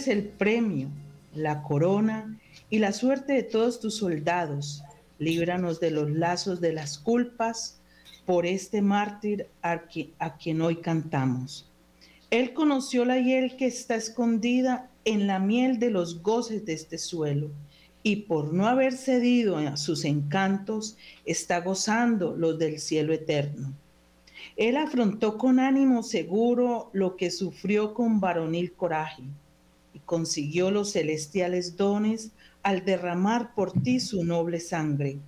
Eres el premio, la corona y la suerte de todos tus soldados, líbranos de los lazos de las culpas por este mártir a quien hoy cantamos. Él conoció la hiel que está escondida en la miel de los goces de este suelo y por no haber cedido a sus encantos, está gozando los del cielo eterno. Él afrontó con ánimo seguro lo que sufrió con varonil coraje consiguió los celestiales dones al derramar por ti su noble sangre.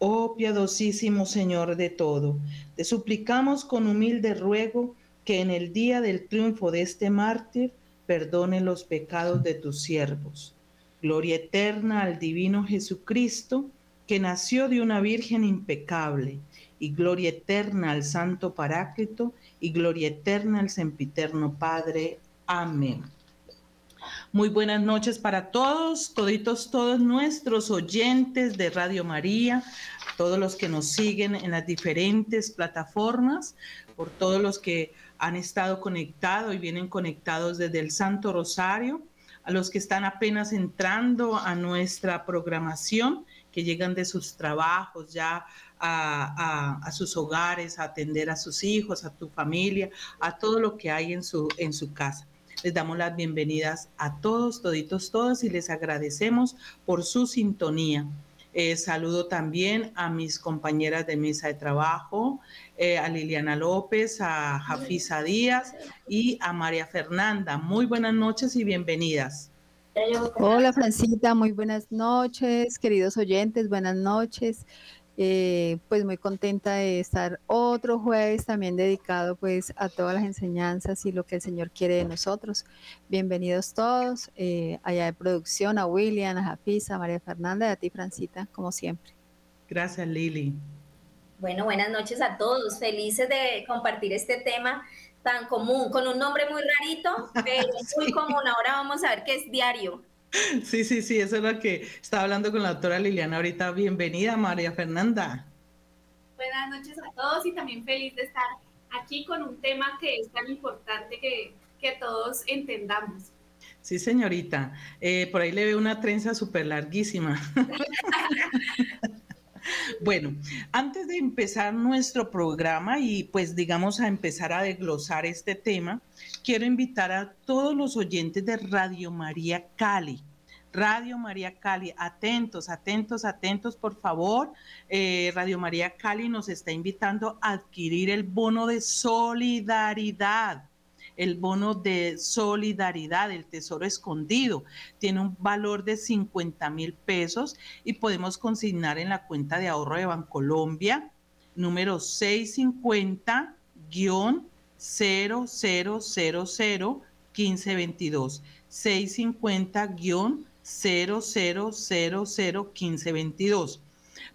Oh piadosísimo Señor de todo, te suplicamos con humilde ruego que en el día del triunfo de este mártir perdone los pecados de tus siervos. Gloria eterna al divino Jesucristo, que nació de una Virgen impecable, y gloria eterna al Santo Paráclito, y gloria eterna al Sempiterno Padre. Amén. Muy buenas noches para todos, toditos, todos nuestros oyentes de Radio María, todos los que nos siguen en las diferentes plataformas, por todos los que han estado conectados y vienen conectados desde el Santo Rosario, a los que están apenas entrando a nuestra programación, que llegan de sus trabajos ya a, a, sus hogares, a atender a sus hijos, a tu familia, a todo lo que hay en su, en su casa. Les damos las bienvenidas a todos, toditos, todas y les agradecemos por su sintonía. Eh, saludo también a mis compañeras de mesa de trabajo, eh, a Liliana López, a Jafisa Díaz y a María Fernanda. Muy buenas noches y bienvenidas. Hola Francita, muy buenas noches, queridos oyentes, buenas noches. Eh, pues muy contenta de estar otro jueves también dedicado pues a todas las enseñanzas y lo que el Señor quiere de nosotros. Bienvenidos todos, eh, allá de producción, a William, a Jafisa, a María Fernanda y a ti Francita, como siempre. Gracias Lili. Bueno, buenas noches a todos, felices de compartir este tema tan común, con un nombre muy rarito, pero muy común. Ahora vamos a ver qué es diario. Sí, sí, sí, eso es lo que estaba hablando con la doctora Liliana ahorita. Bienvenida, María Fernanda. Buenas noches a todos y también feliz de estar aquí con un tema que es tan importante que, todos entendamos. Sí, señorita. Eh, por ahí le veo una trenza súper larguísima. Bueno, antes de empezar nuestro programa y pues digamos a empezar a desglosar este tema, quiero invitar a todos los oyentes de Radio María Cali. Radio María Cali, atentos, atentos, atentos, por favor. Eh, Radio María Cali nos está invitando a adquirir el bono de solidaridad el bono de solidaridad, el tesoro escondido. Tiene un valor de 50 mil pesos y podemos consignar en la cuenta de ahorro de Bancolombia, número 650 0000 1522 650 1522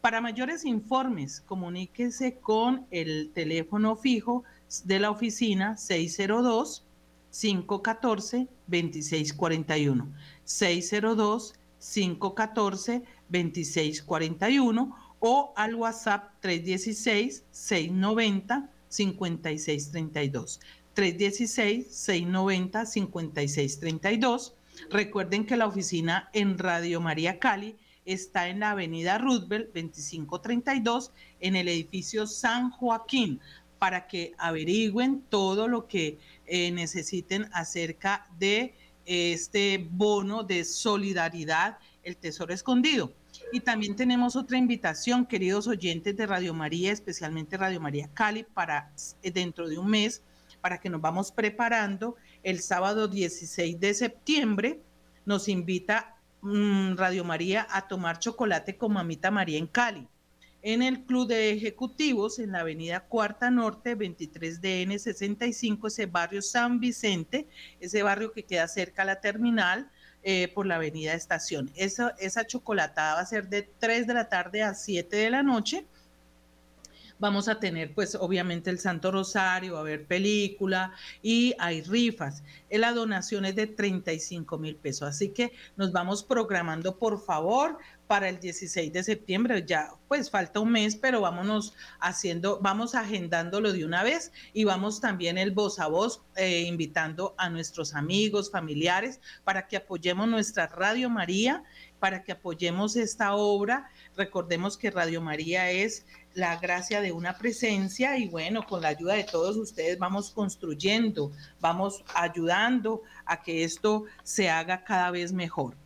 Para mayores informes, comuníquese con el teléfono fijo de la oficina 602 514 2641 602 514 2641 o al WhatsApp 316 690 5632 316 690 5632 Recuerden que la oficina en Radio María Cali está en la avenida Roosevelt 2532 en el edificio San Joaquín para que averigüen todo lo que eh, necesiten acerca de este bono de solidaridad, el Tesoro Escondido. Y también tenemos otra invitación, queridos oyentes de Radio María, especialmente Radio María Cali, para eh, dentro de un mes, para que nos vamos preparando. El sábado 16 de septiembre nos invita mm, Radio María a tomar chocolate con Mamita María en Cali en el Club de Ejecutivos en la Avenida Cuarta Norte, 23DN 65, ese barrio San Vicente, ese barrio que queda cerca a la terminal eh, por la Avenida Estación. Esa, esa chocolatada va a ser de 3 de la tarde a 7 de la noche. Vamos a tener, pues, obviamente el Santo Rosario, a ver película y hay rifas. La donación es de 35 mil pesos. Así que nos vamos programando, por favor, para el 16 de septiembre. Ya, pues falta un mes, pero vámonos haciendo, vamos agendándolo de una vez y vamos también el voz a voz, eh, invitando a nuestros amigos, familiares, para que apoyemos nuestra Radio María, para que apoyemos esta obra. Recordemos que Radio María es la gracia de una presencia y bueno, con la ayuda de todos ustedes vamos construyendo, vamos ayudando a que esto se haga cada vez mejor.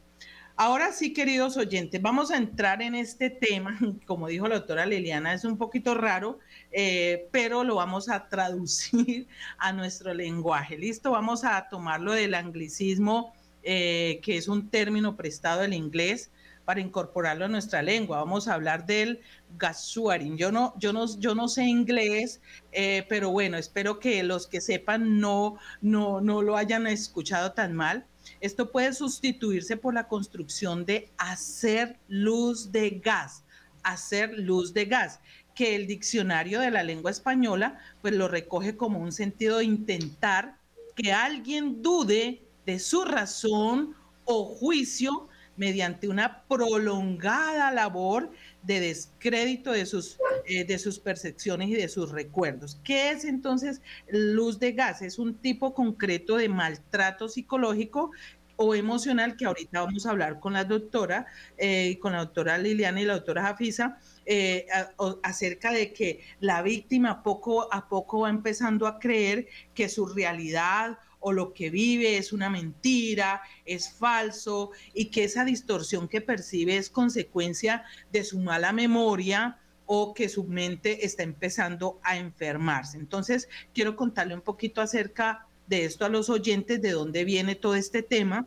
Ahora sí, queridos oyentes, vamos a entrar en este tema. Como dijo la doctora Liliana, es un poquito raro, eh, pero lo vamos a traducir a nuestro lenguaje. Listo, vamos a tomarlo del anglicismo, eh, que es un término prestado del inglés para incorporarlo a nuestra lengua. Vamos a hablar del gassuaring. Yo no, yo no, yo no sé inglés, eh, pero bueno, espero que los que sepan no, no, no lo hayan escuchado tan mal. Esto puede sustituirse por la construcción de hacer luz de gas, hacer luz de gas, que el diccionario de la lengua española pues lo recoge como un sentido de intentar que alguien dude de su razón o juicio mediante una prolongada labor de descrédito de sus, eh, de sus percepciones y de sus recuerdos. ¿Qué es entonces luz de gas? Es un tipo concreto de maltrato psicológico o emocional que ahorita vamos a hablar con la doctora, eh, con la doctora Liliana y la doctora Jafisa, eh, acerca de que la víctima poco a poco va empezando a creer que su realidad o lo que vive es una mentira, es falso y que esa distorsión que percibe es consecuencia de su mala memoria o que su mente está empezando a enfermarse. Entonces, quiero contarle un poquito acerca de esto a los oyentes, de dónde viene todo este tema.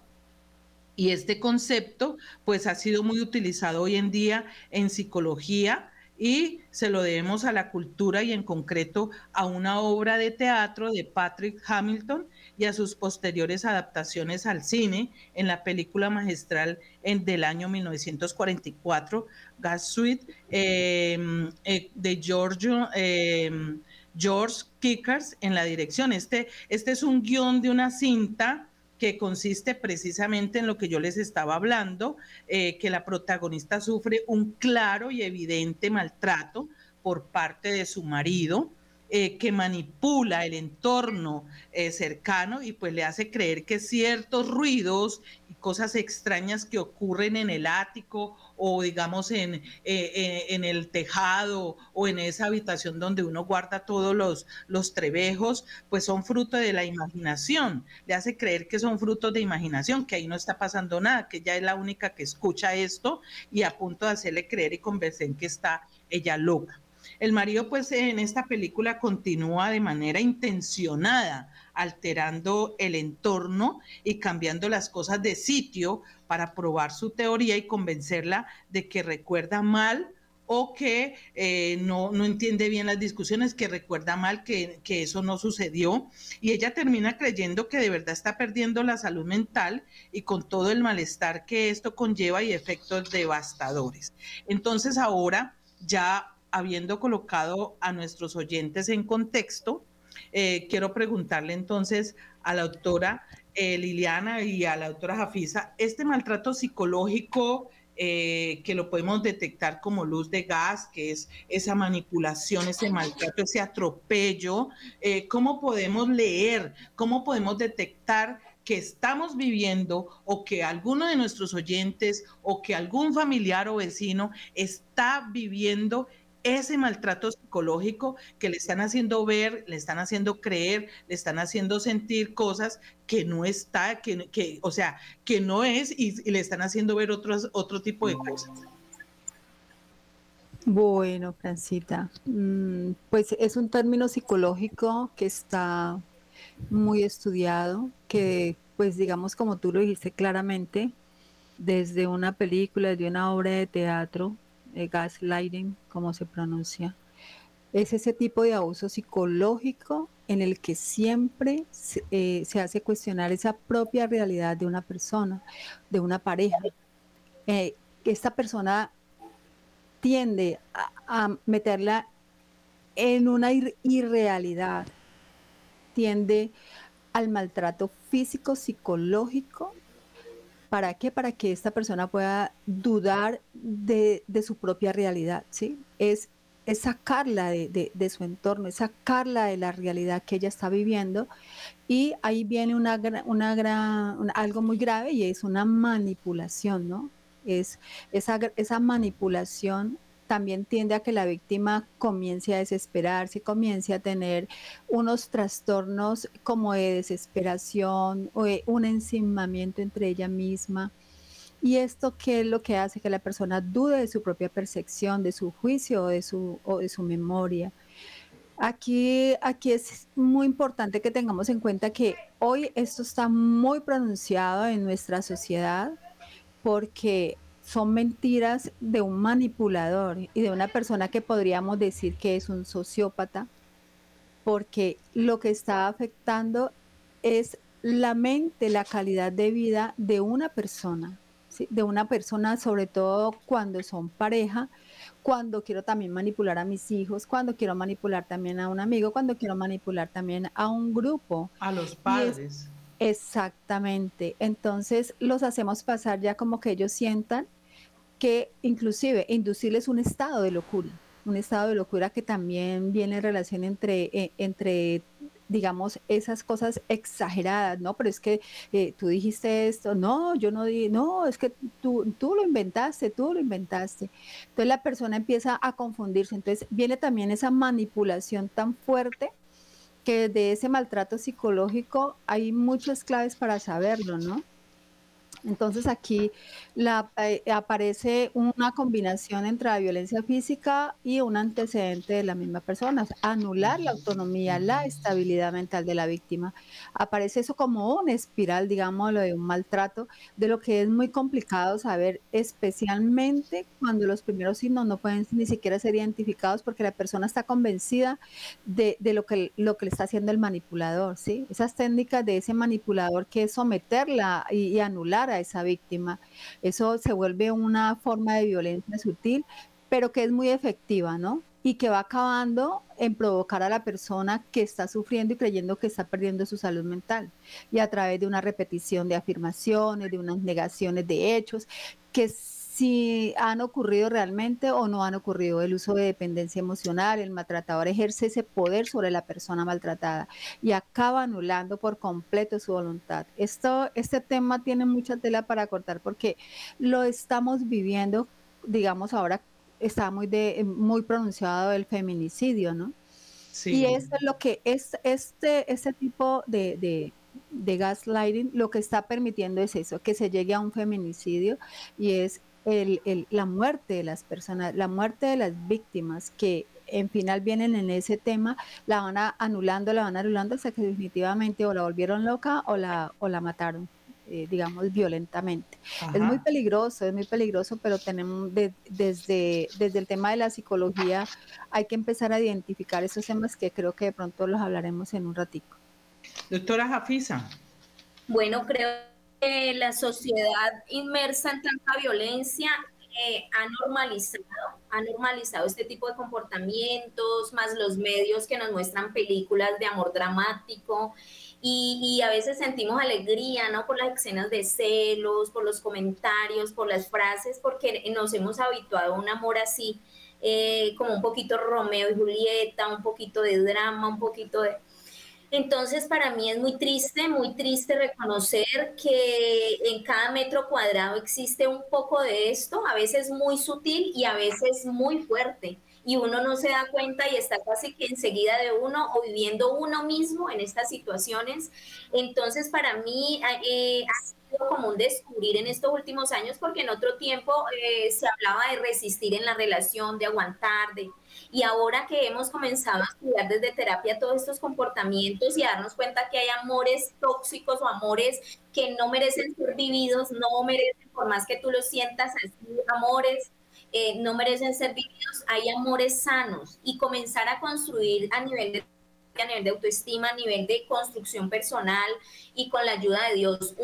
Y este concepto, pues, ha sido muy utilizado hoy en día en psicología, y se lo debemos a la cultura y en concreto a una obra de teatro de Patrick Hamilton y a sus posteriores adaptaciones al cine en la película magistral en, del año 1944, Gas Suite, em, eh, de Giorgio, em, George Kickers en la dirección. Este, este es un guion de una cinta que consiste precisamente en lo que yo les estaba hablando, eh, que la protagonista sufre un claro y evidente maltrato por parte de su marido, eh, que manipula el entorno eh, cercano y pues le hace creer que ciertos ruidos y cosas extrañas que ocurren en el ático o digamos en, eh, en el tejado o en esa habitación donde uno guarda todos los, los trebejos, pues son fruto de la imaginación. Le hace creer que son frutos de imaginación, que ahí no está pasando nada, que ella es la única que escucha esto y a punto de hacerle creer y convencer que está ella loca. El marido, pues, en esta película continúa de manera intencionada, alterando el entorno y cambiando las cosas de sitio para probar su teoría y convencerla de que recuerda mal o que eh, no, no, entiende bien las discusiones, que recuerda mal que, que, eso no sucedió. Y ella termina creyendo que de verdad está perdiendo la salud mental y con todo el malestar que esto conlleva y efectos devastadores. Entonces ahora ya habiendo colocado a nuestros oyentes en contexto, eh, quiero preguntarle entonces a la doctora eh, Liliana y a la doctora Jafisa, este maltrato psicológico eh, que lo podemos detectar como luz de gas, que es esa manipulación, ese maltrato, ese atropello, ¿cómo podemos leer, cómo podemos detectar que estamos viviendo o que alguno de nuestros oyentes o que algún familiar o vecino está viviendo ese maltrato psicológico que le están haciendo ver, le están haciendo creer, le están haciendo sentir cosas que no está, que, que o sea, que no es y, le están haciendo ver otros, otro tipo de cosas. Bueno, Francita, mm, pues es un término psicológico que está muy estudiado, que pues digamos como tú lo dijiste claramente, desde una película, desde una obra de teatro, gaslighting, como se pronuncia, es ese tipo de abuso psicológico en el que siempre eh, se, hace cuestionar esa propia realidad de una persona, de una pareja. Eh, esta persona tiende a, meterla en una irrealidad, tiende al maltrato físico, psicológico ¿Para qué? Para que esta persona pueda dudar de, su propia realidad, ¿sí? Es, sacarla de, su entorno, es sacarla de la realidad que ella está viviendo. Y ahí viene una, una algo muy grave y es una manipulación, ¿no? Es esa, esa manipulación también tiende a que la víctima comience a desesperarse, comience a tener unos trastornos como de desesperación o un encimamiento entre ella misma. ¿Y esto qué es lo que hace que la persona dude de su propia percepción, de su juicio o de su, o de su memoria? Aquí, aquí es muy importante que tengamos en cuenta que hoy esto está muy pronunciado en nuestra sociedad porque son mentiras de un manipulador y de una persona que podríamos decir que es un sociópata, porque lo que está afectando es la mente, la calidad de vida de una persona, de una persona sobre todo cuando son pareja, cuando quiero también manipular a mis hijos, cuando quiero manipular también a un amigo, cuando quiero manipular también a un grupo. A los padres. exactamente. Entonces los hacemos pasar ya como que ellos sientan que inclusive inducirles un estado de locura, un estado de locura que también viene en relación entre, eh, entre digamos, esas cosas exageradas, ¿no? Pero es que eh, tú dijiste esto, no, yo no di, no, es que tú, tú lo inventaste, tú lo inventaste. Entonces la persona empieza a confundirse, entonces viene también esa manipulación tan fuerte que de ese maltrato psicológico hay muchas claves para saberlo, ¿no? Entonces aquí la, eh, aparece una combinación entre la violencia física y un antecedente de la misma persona, anular la autonomía, la estabilidad mental de la víctima. Aparece eso como una espiral, digamos, de un maltrato, de lo que es muy complicado saber, especialmente cuando los primeros signos no pueden ni siquiera ser identificados porque la persona está convencida de, lo, que, lo que le está haciendo el manipulador, ¿sí? Esas técnicas de ese manipulador que es someterla y, y anular esa víctima. Eso se vuelve una forma de violencia sutil, pero que es muy efectiva, ¿no? Y que va acabando en provocar a la persona que está sufriendo y creyendo que está perdiendo su salud mental. Y a través de una repetición de afirmaciones, de unas negaciones de hechos, que si han ocurrido realmente o no han ocurrido. El uso de dependencia emocional, el maltratador ejerce ese poder sobre la persona maltratada y acaba anulando por completo su voluntad. Esto, este tema tiene mucha tela para cortar porque lo estamos viviendo, digamos, ahora está muy, de, muy pronunciado el feminicidio, ¿no? Sí. Y es lo que es este, este tipo de, de de gaslighting lo que está permitiendo es eso, que se llegue a un feminicidio y es el, la muerte de las personas, la muerte de las víctimas que en final vienen en ese tema, la van a, anulando, la van anulando hasta que definitivamente o la volvieron loca o la, o la mataron. Eh, digamos, violentamente. Es muy peligroso, es muy peligroso, pero tenemos desde, desde el tema de la psicología hay que empezar a identificar esos temas que creo que de pronto los hablaremos en un ratico. Doctora Jafisa. Bueno, creo la sociedad inmersa en tanta violencia eh, ha normalizado, ha normalizado este tipo de comportamientos, más los medios que nos muestran películas de amor dramático. Y, a veces sentimos alegría, ¿no? Por las escenas de celos, por los comentarios, por las frases, porque nos hemos habituado a un amor así, eh, como un poquito Romeo y Julieta, un poquito de drama, un poquito de entonces, para mí es muy triste, muy triste reconocer que en cada metro cuadrado existe un poco de esto, a veces muy sutil y a veces muy fuerte. Y uno no se da cuenta y está casi que enseguida de uno o viviendo uno mismo en estas situaciones. Entonces, para mí eh, sido como un descubrir en estos últimos años, porque en otro tiempo eh, se hablaba de resistir en la relación, de aguantar, de y ahora que hemos comenzado a estudiar desde terapia todos estos comportamientos y darnos cuenta que hay amores tóxicos o amores que no merecen ser vividos, no merecen, por más que tú lo sientas amores eh, no merecen ser vividos, hay amores sanos. Y comenzar a construir a nivel de a nivel de autoestima, a nivel de construcción personal y con la ayuda de Dios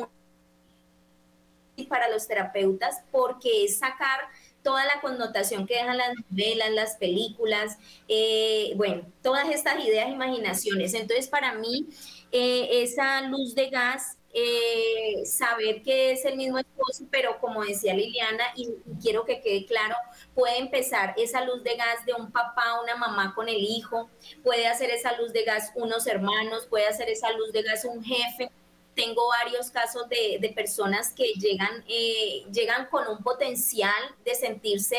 y para los terapeutas, porque es sacar toda la connotación que dejan las novelas, las películas, eh, bueno, todas estas ideas, imaginaciones. Entonces, para mí, eh, esa luz de gas eh, saber que es el mismo esposo, pero como decía Liliana, y, quiero que quede claro, puede empezar esa luz de gas de un papá, una mamá con el hijo, puede hacer esa luz de gas unos hermanos, puede hacer esa luz de gas un jefe. Tengo varios casos de, personas que llegan, eh, llegan con un potencial de sentirse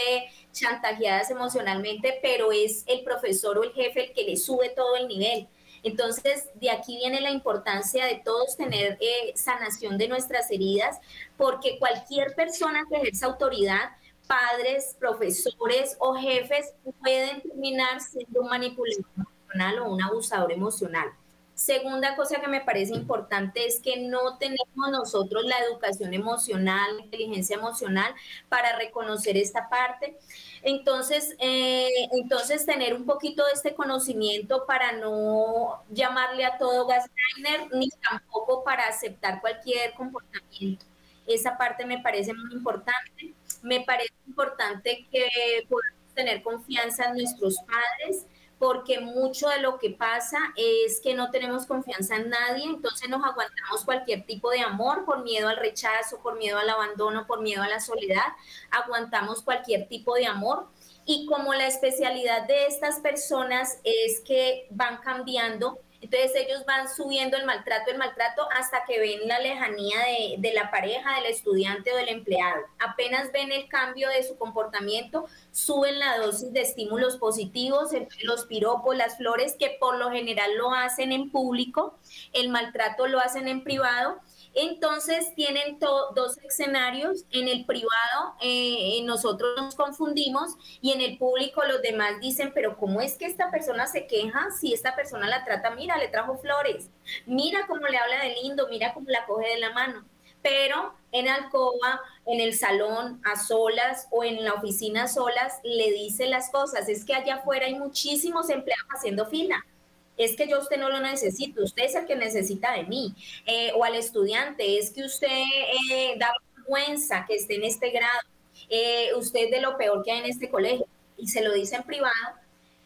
chantajeadas emocionalmente, pero es el profesor o el jefe el que le sube todo el nivel entonces, de aquí viene la importancia de todos tener eh, sanación de nuestras heridas, porque cualquier persona que ejerza autoridad, padres, profesores o jefes, pueden terminar siendo un manipulador emocional o un abusador emocional. Segunda cosa que me parece importante es que no tenemos nosotros la educación emocional, la inteligencia emocional para reconocer esta parte. Entonces, eh, entonces tener un poquito de este conocimiento para no llamarle a todo gaslighter ni tampoco para aceptar cualquier comportamiento. Esa parte me parece muy importante. Me parece importante que podamos tener confianza en nuestros padres, porque mucho de lo que pasa es que no tenemos confianza en nadie, entonces nos aguantamos cualquier tipo de amor por miedo al rechazo, por miedo al abandono, por miedo a la soledad, aguantamos cualquier tipo de amor. Y como la especialidad de estas personas es que van cambiando, entonces ellos van subiendo el maltrato, el maltrato hasta que ven la lejanía de, la pareja, del estudiante o del empleado. Apenas ven el cambio de su comportamiento, suben la dosis de estímulos positivos, los piropos, las flores, que por lo general lo hacen en público, el maltrato lo hacen en privado entonces tienen dos escenarios, en el privado eh, nosotros nos confundimos y en el público los demás dicen, pero ¿cómo es que esta persona se queja si esta persona la trata? Mira, le trajo flores, mira cómo le habla de lindo, mira cómo la coge de la mano. Pero en alcoba, en el salón, a solas o en la oficina solas, le dice las cosas. Es que allá afuera hay muchísimos empleados haciendo fila es que yo usted no lo necesito, usted es el que necesita de mí. Eh, o al estudiante, es que usted eh, da vergüenza que esté en este grado, eh, usted es de lo peor que hay en este colegio. Y se lo dice en privado,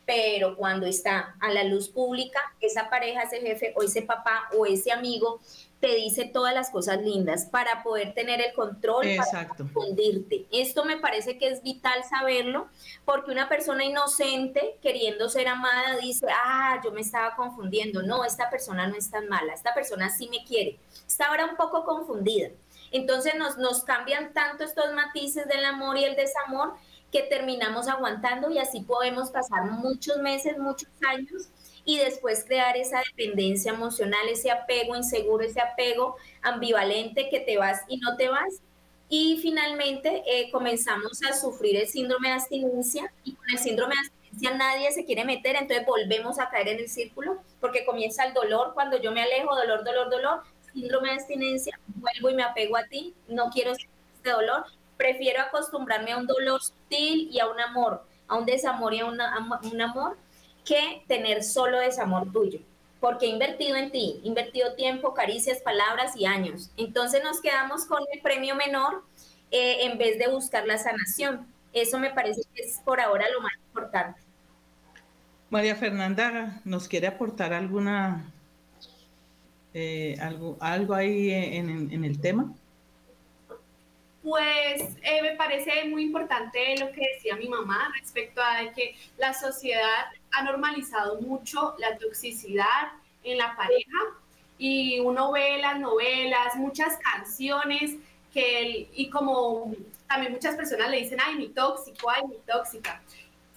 pero cuando está a la luz pública, esa pareja, ese jefe o ese papá o ese amigo te dice todas las cosas lindas para poder tener el control, para confundirte. Esto me parece que es vital saberlo, porque una persona inocente queriendo ser amada dice, ah, yo me estaba confundiendo. No, esta persona no es tan mala, esta persona sí me quiere. Está ahora un poco confundida. Entonces nos, nos cambian tanto estos matices del amor y el desamor que terminamos aguantando y así podemos pasar muchos meses, muchos años y después crear esa dependencia emocional, ese apego inseguro, ese apego ambivalente que te vas y no te vas. Y finalmente eh, comenzamos a sufrir el síndrome de abstinencia y con el síndrome de abstinencia nadie se quiere meter, entonces volvemos a caer en el círculo porque comienza el dolor, cuando yo me alejo, dolor, dolor, dolor, síndrome de abstinencia, vuelvo y me apego a ti, no quiero este dolor, prefiero acostumbrarme a un dolor sutil y a un amor, a un desamor y a, un amor que tener solo desamor tuyo, porque he invertido en ti, he invertido tiempo, caricias, palabras y años. Entonces nos quedamos con el premio menor eh, en vez de buscar la sanación. Eso me parece que es por ahora lo más importante. María Fernanda, ¿nos quiere aportar alguna eh, algo, algo ahí en, en el tema? Pues eh, me parece muy importante lo que decía mi mamá respecto a que la sociedad ha normalizado mucho la toxicidad en la pareja y uno ve las novelas, muchas canciones que y como también muchas personas le dicen, ay, mi tóxico, ay, mi tóxica,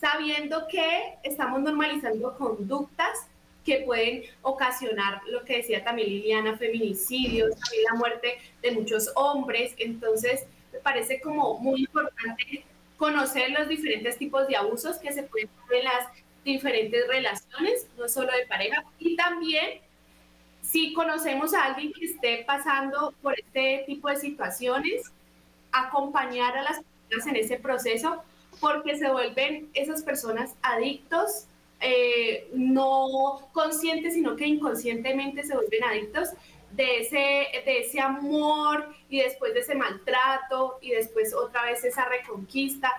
sabiendo que estamos normalizando conductas que pueden ocasionar lo que decía también Liliana, feminicidios, también la muerte de muchos hombres. Entonces, parece como muy importante conocer los diferentes tipos de abusos que se pueden dar en las diferentes relaciones, no solo de pareja, y también si conocemos a alguien que esté pasando por este tipo de situaciones, acompañar a las personas en ese proceso, porque se vuelven esas personas adictos, eh, no conscientes, sino que inconscientemente se vuelven adictos de ese, de ese amor y después de ese maltrato y después otra vez esa reconquista.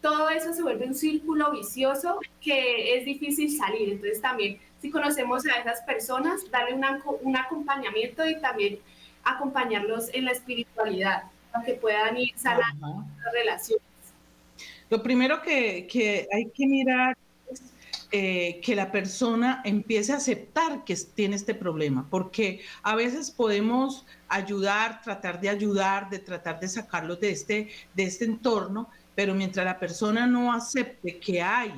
Todo eso se vuelve un círculo vicioso que es difícil salir. Entonces también si conocemos a esas personas, darle un acompañamiento y también acompañarlos en la espiritualidad, para que puedan ir sanando las relaciones. Lo primero que, que hay que mirar eh, que la persona empiece a aceptar que tiene este problema, porque a veces podemos ayudar, tratar de ayudar, de tratar de sacarlos de este, de este entorno, pero mientras la persona no acepte que hay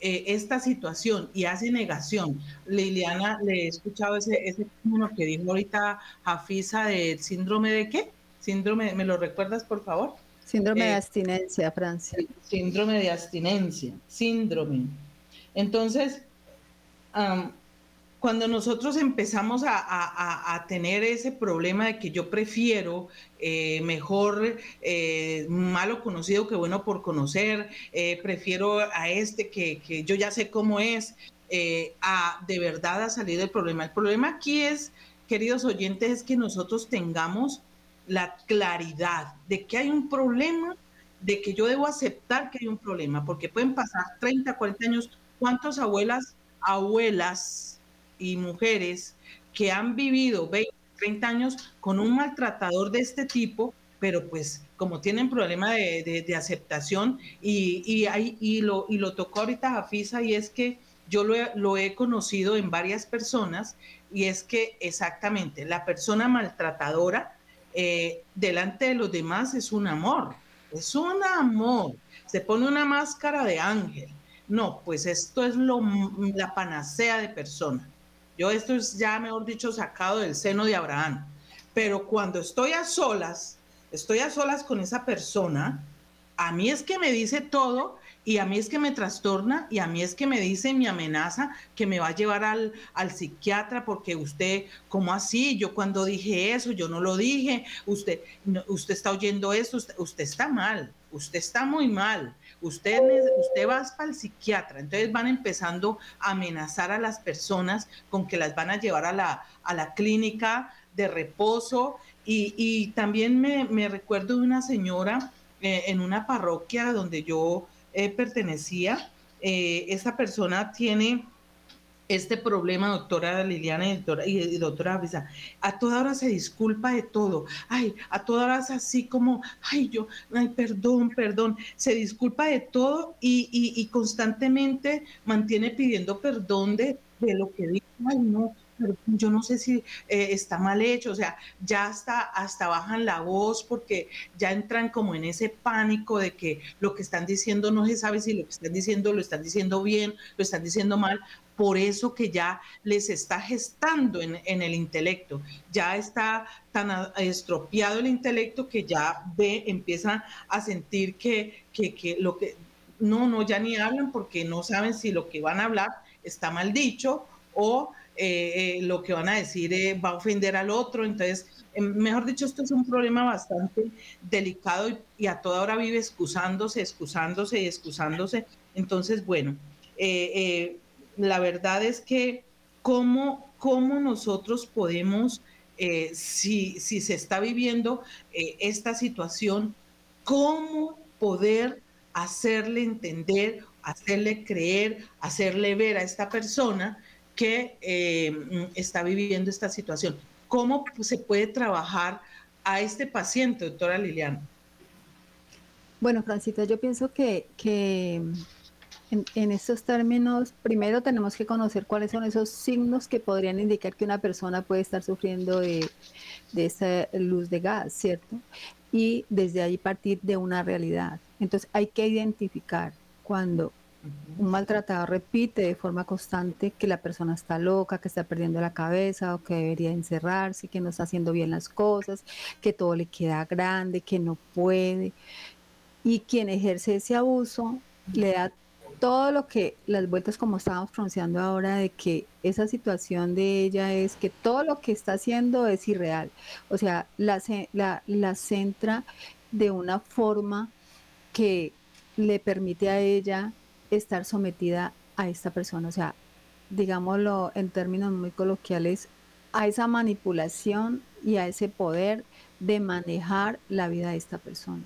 eh, esta situación y hace negación, Liliana, le he escuchado ese, ese término que dijo ahorita Jafisa de síndrome de qué? Síndrome, ¿me lo recuerdas por favor? Síndrome de eh, abstinencia, Francia. Síndrome de abstinencia, síndrome. Entonces, cuando nosotros empezamos a, tener ese problema de que yo prefiero eh, mejor eh, malo conocido que bueno por conocer, eh, prefiero a este que, yo ya sé cómo es, a de verdad a salir del problema. El problema aquí es, queridos oyentes, es que nosotros tengamos la claridad de que hay un problema, de que yo debo aceptar que hay un problema, porque pueden pasar 30, 40 años ¿Cuántas abuelas, abuelas y mujeres que han vivido 20, 30 años con un maltratador de este tipo, pero pues como tienen problema de, aceptación y, y, lo, y lo tocó ahorita Jafisa y es que yo lo lo he conocido en varias personas y es que exactamente la persona maltratadora eh, delante de los demás es un amor, es un amor, se pone una máscara de ángel no, pues esto es lo, la panacea de persona. Yo esto es ya, mejor dicho, sacado del seno de Abraham. Pero cuando estoy a solas, estoy a solas con esa persona, a mí es que me dice todo y a mí es que me trastorna y a mí es que me dice mi amenaza que me va a llevar al, al psiquiatra porque usted, ¿cómo así? Yo cuando dije eso, yo no lo dije, usted, usted está oyendo esto, usted está mal, usted está muy mal usted, usted va para el psiquiatra, entonces van empezando a amenazar a las personas con que las van a llevar a la, a la clínica de reposo. Y, también me, recuerdo de una señora eh, en una parroquia donde yo eh, pertenecía. Eh, esa persona tiene este problema, doctora Liliana y doctora, y, doctora Avisa, a toda hora se disculpa de todo. Ay, a toda hora es así como, ay, yo, ay, perdón, perdón. Se disculpa de todo y, y, constantemente mantiene pidiendo perdón de, de lo que dijo. Ay, no, yo no sé si eh, está mal hecho, o sea, ya hasta, hasta bajan la voz porque ya entran como en ese pánico de que lo que están diciendo no se sabe si lo que están diciendo lo están diciendo bien, lo están diciendo mal, por eso que ya les está gestando en, el intelecto, ya está tan estropeado el intelecto que ya ve, empieza a sentir que, que, lo que, no, no, ya ni hablan porque no saben si lo que van a hablar está mal dicho o eh, eh, lo que van a decir eh, va a ofender al otro. Entonces, em, mejor dicho, esto es un problema bastante delicado y, a toda hora vive excusándose, excusándose y excusándose. Entonces, bueno, la verdad es que cómo, cómo nosotros podemos, si, si, se está viviendo esta situación, cómo poder hacerle entender, hacerle creer, hacerle ver a esta persona que eh, está viviendo esta situación. ¿Cómo se puede trabajar a este paciente, doctora Liliana? Bueno, Francita, yo pienso que, que en, estos términos, primero tenemos que conocer cuáles son esos signos que podrían indicar que una persona puede estar sufriendo de, esa luz de gas, ¿cierto? Y desde ahí partir de una realidad. Entonces hay que identificar cuando un maltratador repite de forma constante que la persona está loca, que está perdiendo la cabeza o que debería encerrarse, que no está haciendo bien las cosas, que todo le queda grande, que no puede. Y quien ejerce ese abuso le da todo lo que, las vueltas como estábamos pronunciando ahora, de que esa situación de ella es que todo lo que está haciendo es irreal. O sea, la, la, la centra de una forma que le permite a ella estar sometida a esta persona. O sea, digámoslo en términos muy coloquiales, a esa manipulación y a ese poder de manejar la vida de esta persona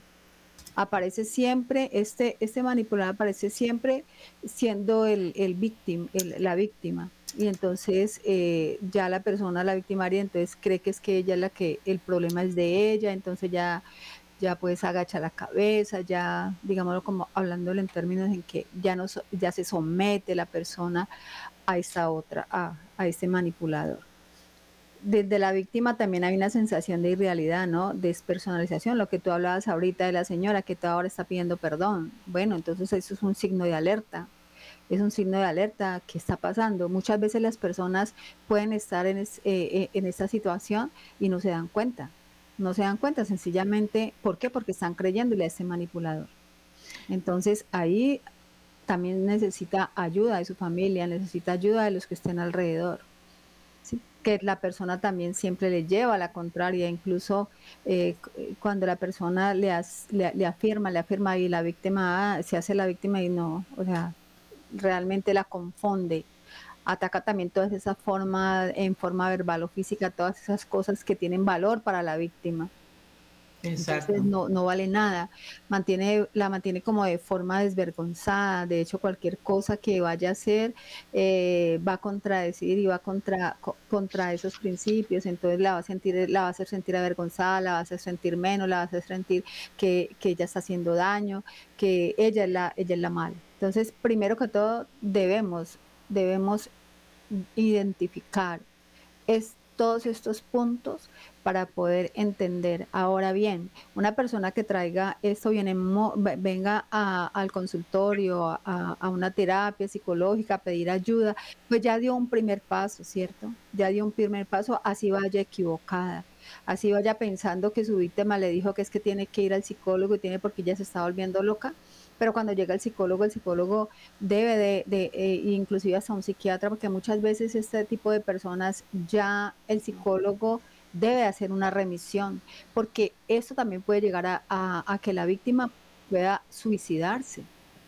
aparece siempre, este, este manipulador aparece siempre siendo el, el, víctima, la víctima. y entonces eh, ya la persona, la victimaria, entonces cree que es que ella la que el problema es de ella, entonces ya ya pues agacha la cabeza, ya digámoslo como hablándolo en términos en que ya no ya se somete la persona a esta otra, a, a este manipulador. Desde la víctima también hay una sensación de irrealidad, ¿no? Despersonalización, lo que tú hablabas ahorita de la señora que ahora está pidiendo perdón. Bueno, entonces eso es un signo de alerta es un signo de alerta, ¿qué está pasando? Muchas veces las personas pueden estar en, eh, eh, en esta situación y no se dan cuenta, no se dan cuenta sencillamente, ¿por qué? Porque están creyéndole a este manipulador. Entonces ahí también necesita ayuda de su familia, necesita ayuda de los que estén alrededor. que la persona también siempre le lleva a la contraria, incluso eh, cuando la persona le, le, afirma, le afirma y la víctima ah, se hace la víctima y no, o sea, realmente la confunde. Ataca también todas esas formas, en forma verbal o física, todas esas cosas que tienen valor para la víctima. Entonces no, no vale nada. Mantiene, la mantiene como de forma desvergonzada. De hecho, cualquier cosa que vaya a hacer eh, va a contradecir y va contra, contra esos principios. Entonces la va a sentir, la va a hacer sentir avergonzada, la va a hacer sentir menos, la va a hacer sentir que, que ella está haciendo daño, que ella es la, ella es la mala. Entonces, primero que todo, debemos, debemos identificar es, todos estos puntos para poder entender. Ahora bien, una persona que traiga esto viene, venga al consultorio, a, a, una terapia psicológica, a pedir ayuda, pues ya dio un primer paso, ¿cierto? Ya dio un primer paso, así vaya equivocada así vaya pensando que su víctima le dijo que es que tiene que ir al psicólogo y tiene porque ya se está volviendo loca, pero cuando llega el psicólogo, el psicólogo debe de, de eh, inclusive hasta un psiquiatra, porque muchas veces este tipo de personas ya el psicólogo debe hacer una remisión, porque esto también puede llegar a, a que la víctima pueda suicidarse.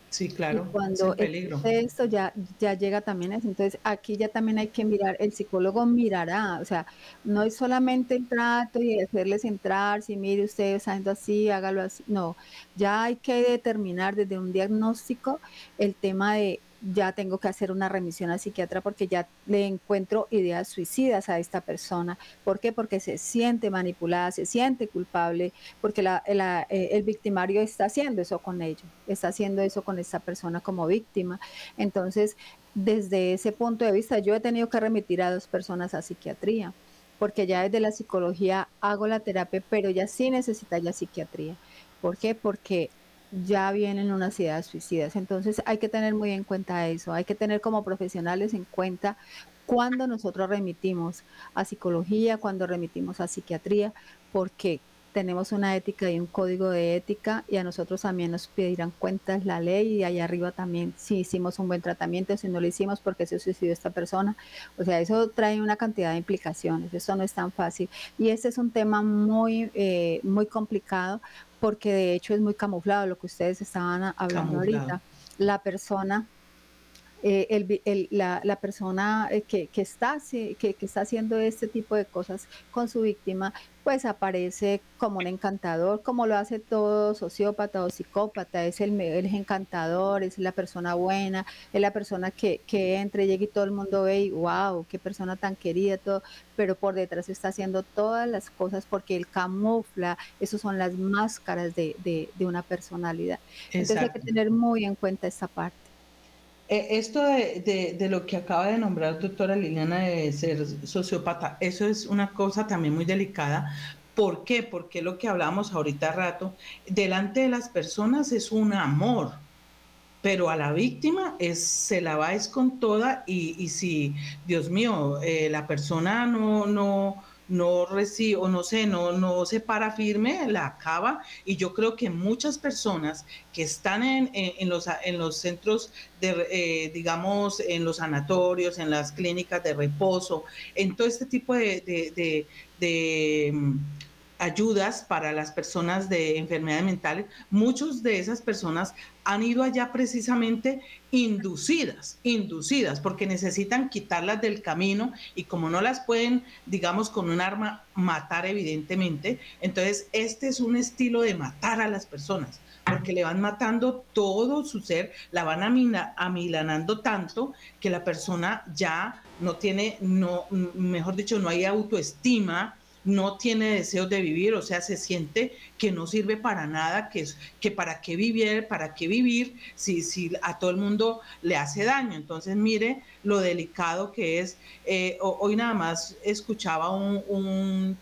Sí, claro. cuando peligro. esto ya, ya llega también eso. Entonces, aquí ya también hay que mirar, el psicólogo mirará, o sea, no es solamente el trato y hacerles entrar, si mire usted haciendo así, hágalo así. No, ya hay que determinar desde un diagnóstico el tema de ya tengo que hacer una remisión al psiquiatra porque ya le encuentro ideas suicidas a esta persona. ¿Por qué? Porque se siente manipulada, se siente culpable, porque eh, el victimario está haciendo eso con ello, está haciendo eso con esta persona como víctima. Entonces, desde ese punto de vista, yo he tenido que remitir a dos personas a psiquiatría, porque ya desde la psicología hago la terapia, pero ya sí necesita ya psiquiatría. ¿Por qué? Porque ya vienen unas ideas suicidas. Entonces hay que tener muy en cuenta eso, hay que tener como profesionales en cuenta cuando nosotros remitimos a psicología, cuando remitimos a psiquiatría, porque tenemos una ética y un código de ética y a nosotros también nos pedirán cuentas la ley y allá arriba también si hicimos un buen tratamiento, si no lo hicimos porque se suicidó esta persona. O sea, eso trae una cantidad de implicaciones, eso no es tan fácil. Y este es un tema muy, eh, muy complicado porque de hecho es muy camuflado lo que ustedes estaban hablando ahorita. La persona eh, el, la, la, persona eh, que, que, está, que, que, está haciendo este tipo de cosas con su víctima, pues aparece como un encantador, como lo hace todo sociópata o psicópata, es el, el encantador, es la persona buena, es la persona que, que entra y llega y todo el mundo ve y wow, qué persona tan querida, todo, pero por detrás está haciendo todas las cosas porque él camufla, esas son las máscaras de, de, de una personalidad. Entonces hay que tener muy en cuenta esa parte. Eh, esto de, de, lo que acaba de nombrar doctora Liliana de ser sociópata, eso es una cosa también muy delicada. ¿Por qué? Porque lo que hablamos ahorita rato, delante de las personas es un amor, pero a la víctima es, se la va es con toda y, y si, Dios mío, eh, la persona no, no, no recibe o no sé, no, no se para firme, la acaba. Y yo creo que muchas personas que están en, en, los, en los centros de, eh, digamos, en los sanatorios, en las clínicas de reposo, en todo este tipo de, mm, ayudas para las personas de enfermedades mentales, muchas de esas personas han ido allá precisamente inducidas, inducidas, porque necesitan quitarlas del camino y como no las pueden, digamos, con un arma matar evidentemente, entonces este es un estilo de matar a las personas porque le van matando todo su ser, la van amilanando tanto que la persona ya no tiene, no, mejor dicho, no hay autoestima, no tiene deseos de vivir, o sea, se siente que no sirve para nada, que, que para qué vivir, para qué vivir si, si a todo el mundo le hace daño. Entonces, mire lo delicado que es. Eh, hoy nada más escuchaba un,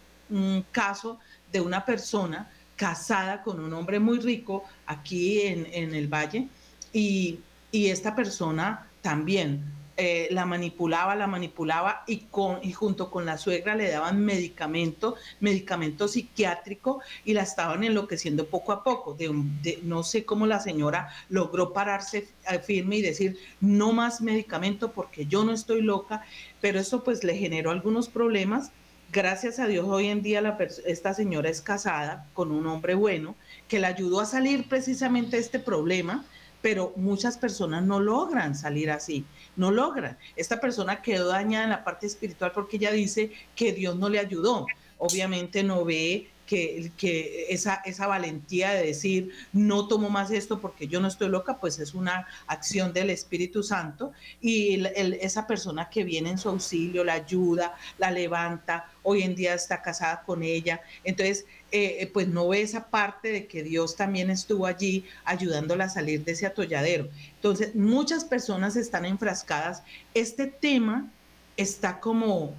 caso de una persona casada con un hombre muy rico aquí en, en el valle y, y esta persona también eh, la manipulaba, la manipulaba y, con, y junto con la suegra le daban medicamento, medicamento psiquiátrico y la estaban enloqueciendo poco a poco. De, no sé cómo la señora logró pararse eh, firme y decir, no más medicamento porque yo no estoy loca, pero eso pues le generó algunos problemas. Gracias a Dios hoy en día la esta señora es casada con un hombre bueno que le ayudó a salir precisamente de este problema pero muchas personas no logran salir así, no logran. Esta persona quedó dañada en la parte espiritual porque ella dice que Dios no le ayudó. Obviamente no ve que, esa valentía de decir, no tomo más esto porque yo no estoy loca, pues es una acción del Espíritu Santo y esa persona que viene en su auxilio la ayuda, la levanta, hoy en día está casada con ella. Entonces, eh, eh, pues no ve esa parte de que Dios también estuvo allí ayudándola a salir de ese atolladero. Entonces, muchas personas están enfrascadas. Este tema está como,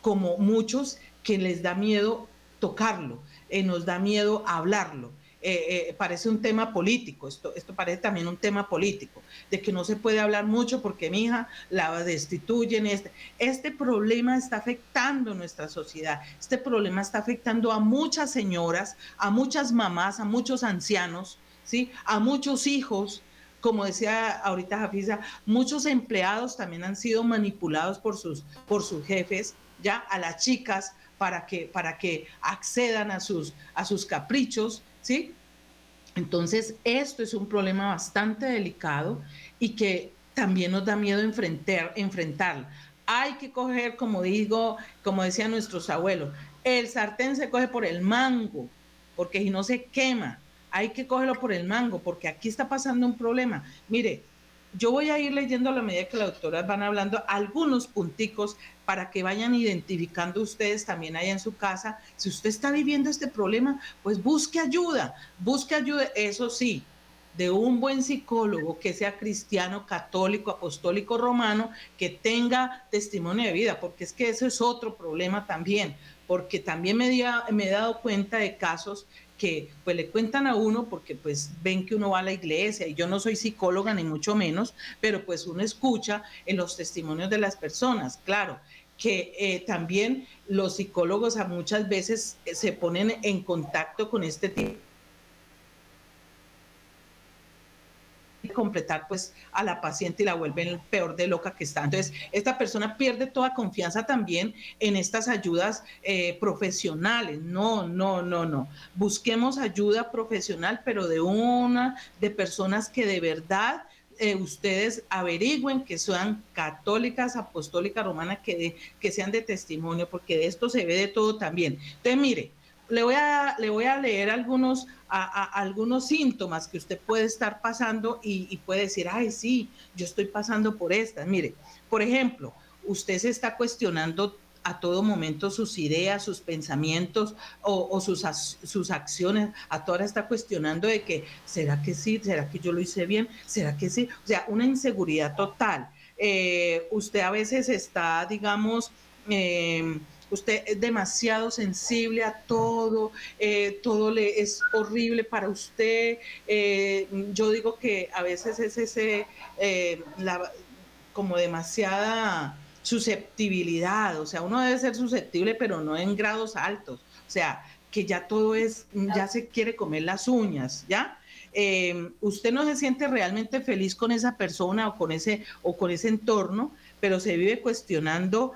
como muchos que les da miedo tocarlo eh, nos da miedo hablarlo. Eh, eh, parece un tema político, esto, esto parece también un tema político, de que no se puede hablar mucho porque mi hija la destituyen. Este, este problema está afectando nuestra sociedad, este problema está afectando a muchas señoras, a muchas mamás, a muchos ancianos, ¿sí? a muchos hijos, como decía ahorita Jafisa, muchos empleados también han sido manipulados por sus, por sus jefes, ya a las chicas, para que, para que accedan a sus, a sus caprichos, ¿sí? Entonces, esto es un problema bastante delicado y que también nos da miedo enfrentar, enfrentar. Hay que coger, como digo, como decían nuestros abuelos, el sartén se coge por el mango, porque si no se quema, hay que cogerlo por el mango, porque aquí está pasando un problema. Mire, yo voy a ir leyendo a la medida que las doctoras van hablando algunos punticos para que vayan identificando ustedes también allá en su casa. Si usted está viviendo este problema, pues busque ayuda, busque ayuda, eso sí, de un buen psicólogo que sea cristiano, católico, apostólico, romano, que tenga testimonio de vida, porque es que eso es otro problema también, porque también me, me he dado cuenta de casos que pues le cuentan a uno porque pues ven que uno va a la iglesia y yo no soy psicóloga ni mucho menos, pero pues uno escucha en los testimonios de las personas, claro, que eh, también los psicólogos a muchas veces eh, se ponen en contacto con este tipo completar pues a la paciente y la vuelven peor de loca que está. Entonces, esta persona pierde toda confianza también en estas ayudas eh, profesionales. No, no, no, no. Busquemos ayuda profesional, pero de una, de personas que de verdad eh, ustedes averigüen que sean católicas, apostólicas, romanas, que, que sean de testimonio, porque de esto se ve de todo también. Entonces, mire, le voy a, le voy a leer algunos, algunos síntomas que usted puede estar pasando y, puede decir, ay, sí, yo estoy pasando por estas. Mire, por ejemplo, usted se está cuestionando a todo momento sus ideas, sus pensamientos o, sus, sus acciones, a toda hora está cuestionando de que, ¿será que sí? ¿Será que yo lo hice bien? ¿Será que sí? O sea, una inseguridad total. Eh, usted a veces está, digamos, eh, usted es demasiado sensible a todo, eh, todo le es horrible para usted. Eh, yo digo que a veces es ese, eh, como demasiada susceptibilidad, o sea, uno debe ser susceptible, pero no en grados altos, o sea, que ya todo es, ya se quiere comer las uñas, ¿ya? usted no se siente realmente feliz con esa persona o con ese, o con ese entorno, pero se vive cuestionando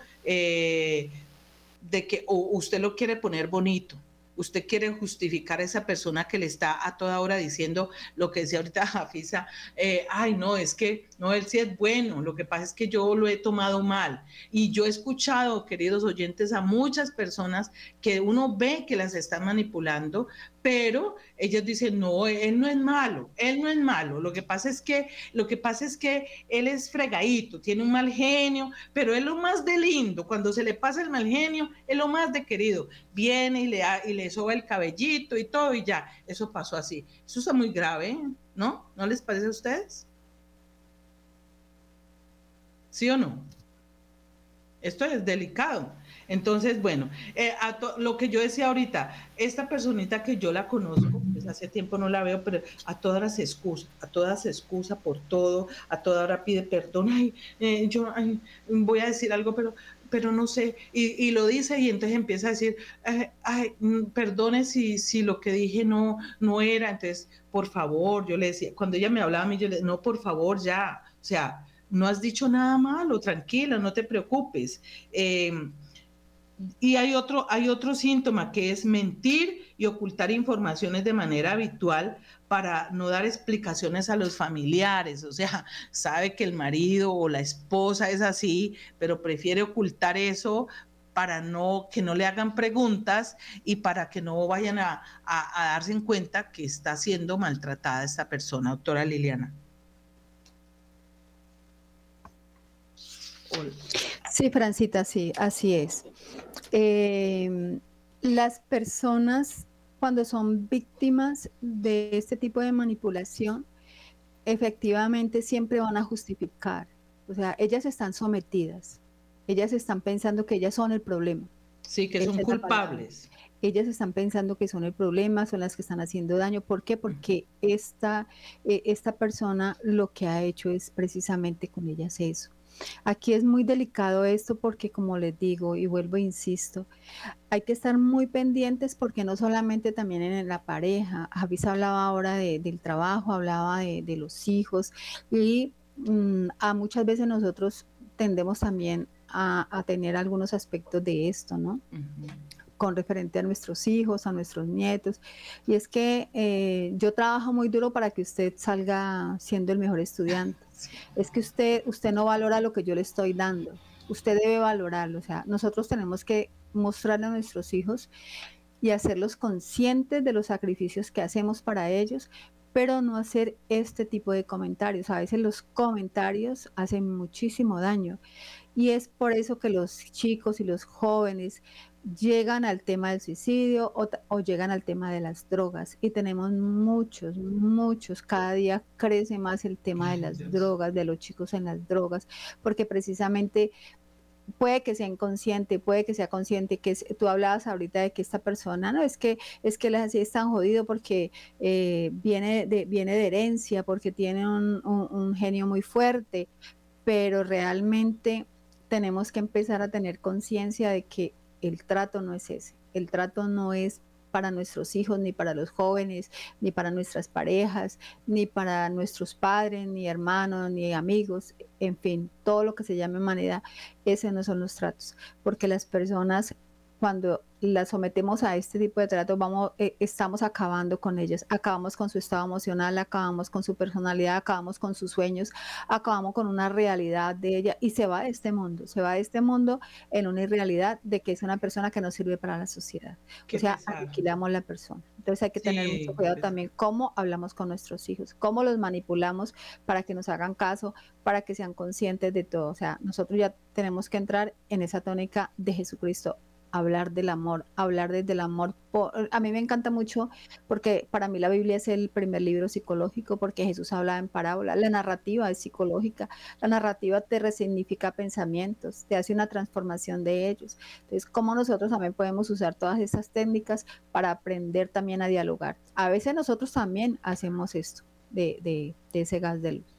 de que usted lo quiere poner bonito, usted quiere justificar a esa persona que le está a toda hora diciendo lo que decía ahorita Jafisa, eh, ay, no, es que no, él sí es bueno, lo que pasa es que yo lo he tomado mal. Y yo he escuchado, queridos oyentes, a muchas personas que uno ve que las están manipulando, pero ellos dicen, no, él no es malo, él no es malo. Lo que pasa es que, lo que pasa es que él es fregadito, tiene un mal genio, pero es lo más de lindo. Cuando se le pasa el mal genio, es lo más de querido. Viene y le, y le soba el cabellito y todo y ya. Eso pasó así. Eso está muy grave, ¿no? ¿No les parece a ustedes? ¿Sí o no? Esto es delicado. Entonces, bueno, eh, lo que yo decía ahorita, esta personita que yo la conozco, pues hace tiempo no la veo, pero a todas las excusa, a todas se excusa por todo, a toda hora pide perdón, ay, eh, yo voy a decir algo, pero pero no sé, y, lo dice y entonces empieza a decir, ay, mm, perdone si, si lo que dije no, no era, entonces, por favor, yo le decía, cuando ella me hablaba a mí, yo le decía, no, por favor, ya, o sea, no has dicho nada malo, tranquila, no te preocupes. Eh, y hay otro, hay otro síntoma que es mentir y ocultar informaciones de manera habitual para no dar explicaciones a los familiares. O sea, sabe que el marido o la esposa es así, pero prefiere ocultar eso para no que no le hagan preguntas y para que no vayan a, a darse en cuenta que está siendo maltratada esta persona, doctora Liliana. Sí, Francita, sí, así es. Em, las personas cuando son víctimas de este tipo de manipulación, efectivamente siempre van a justificar. O sea, ellas están sometidas. Ellas están pensando que ellas son el problema. Sí, que son culpables. Ellas están pensando que son el problema, son las que están haciendo daño. ¿Por qué? Porque esta, eh, esta persona lo que ha hecho es precisamente con ellas eso. Aquí es muy delicado esto porque, como les digo y vuelvo e insisto, hay que estar muy pendientes porque no solamente también en la pareja, Javis hablaba ahora del trabajo, hablaba de, los hijos y mm, a muchas veces nosotros tendemos también a, tener algunos aspectos de esto, ¿no? con referente a nuestros hijos, a nuestros nietos. Y es que eh, yo trabajo muy duro para que usted salga siendo el mejor estudiante. Es que usted, usted no valora lo que yo le estoy dando. Usted debe valorarlo. O sea, nosotros tenemos que mostrarle a nuestros hijos y hacerlos conscientes de los sacrificios que hacemos para ellos, pero no hacer este tipo de comentarios. A veces los comentarios hacen muchísimo daño y es por eso que los chicos y los jóvenes llegan al tema del suicidio o, llegan al tema de las drogas. Y tenemos muchos, muchos, cada día crece más el tema de las drogas, de los chicos en las drogas, porque precisamente puede que sea inconsciente, puede que sea consciente, que tú hablabas ahorita de que esta persona, no, es que es que así es tan jodido porque eh, viene, de, viene de herencia, porque tiene un genio muy fuerte, pero realmente tenemos que empezar a tener conciencia de que el trato no es ese. El trato no es para nuestros hijos, ni para los jóvenes, ni para nuestras parejas, ni para nuestros padres, ni hermanos, ni amigos, en fin, todo lo que se llame humanidad, ese no son los tratos, porque las personas cuando la sometemos a este tipo de trato, vamos, eh, estamos acabando con ellas, acabamos con su estado emocional, acabamos con su personalidad, acabamos con sus sueños, acabamos con una realidad de ella y se va de este mundo, se va de este mundo en una irrealidad de que es una persona que no sirve para la sociedad. o sea, aniquilamos la persona. Entonces hay que tener mucho cuidado también cómo hablamos con nuestros hijos, cómo los manipulamos para que nos hagan caso, para que sean conscientes de todo. O sea, nosotros ya tenemos que entrar en esa tónica de Jesucristo hablar del amor, hablar desde el amor. a mí me encanta mucho porque para mí la Biblia es el primer libro psicológico porque Jesús habla en parábola. La narrativa es psicológica. La narrativa te resignifica pensamientos, te hace una transformación de ellos. Entonces, ¿cómo nosotros también podemos usar todas esas técnicas para aprender también a dialogar? A veces nosotros también hacemos esto de, de ese gas de luz.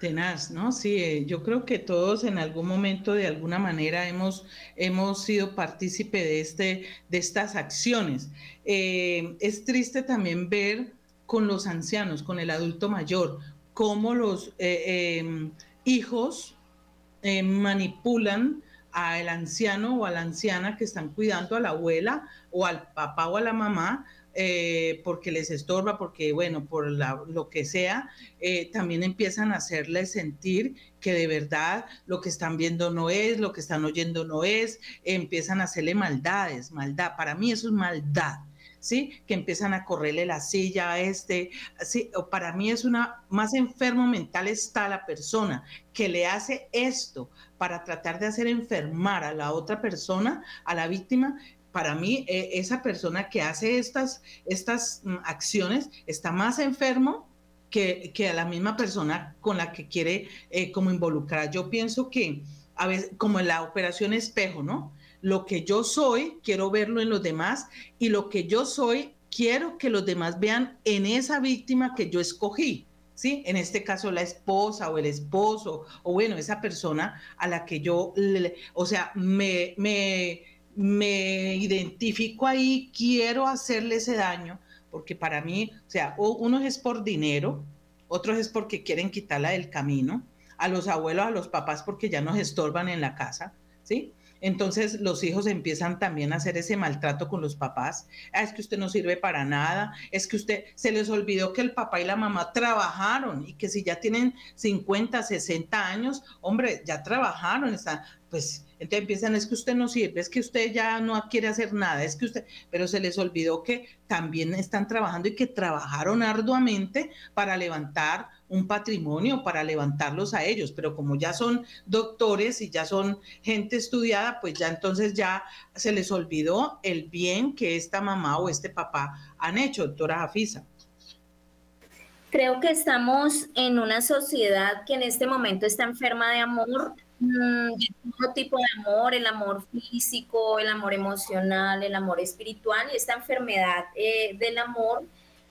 Tenaz, ¿no? Sí, eh, yo creo que todos en algún momento de alguna manera hemos, hemos sido partícipe de, este, de estas acciones. Eh, es triste también ver con los ancianos, con el adulto mayor, cómo los eh, em, hijos manipulan al anciano o a la anciana que están cuidando a la abuela o al papá o a la mamá eh, porque les estorba, porque bueno, por lo que sea, eh, también empiezan a hacerles sentir que de verdad lo que están viendo no es, lo que están oyendo no es, empiezan a hacerle maldades, maldad. Para mí eso es maldad. ¿Sí? Que empiezan a correrle la silla a este, ¿sí? para mí es una, más enfermo mental está la persona que le hace esto para tratar de hacer enfermar a la otra persona, a la víctima, para mí e, esa persona que hace estas, estas mm, acciones está más enfermo que, a la misma persona con la que quiere eh, como involucrar. Yo pienso que a veces, como en la operación espejo, ¿no? Lo que yo soy, quiero verlo en los demás y lo que yo soy, quiero que los demás vean en esa víctima que yo escogí. ¿Sí? En este caso la esposa o el esposo, o bueno, esa persona a la que yo, o sea, me, me, me identifico ahí, quiero hacerle ese daño, porque para mí, o sea, unos es por dinero, otros es porque quieren quitarla del camino, a los abuelos, a los papás porque ya nos estorban en la casa, ¿sí? Entonces los hijos empiezan también a hacer ese maltrato con los papás. Ah, es que usted no sirve para nada, es que usted se les olvidó que el papá y la mamá trabajaron y que si ya tienen 50, 60 años, hombre, ya trabajaron, están, pues entonces empiezan, es que usted no sirve, es que usted ya no quiere hacer nada, es que usted, pero se les olvidó que también están trabajando y que trabajaron arduamente para levantar un patrimonio, para levantarlos a ellos, pero como ya son doctores y ya son gente estudiada, pues ya entonces ya se les olvidó el bien que esta mamá o este papá han hecho, doctora Jafisa. Creo que estamos en una sociedad que en este momento está enferma de amor de todo tipo de amor, el amor físico, el amor emocional, el amor espiritual y esta enfermedad eh, del amor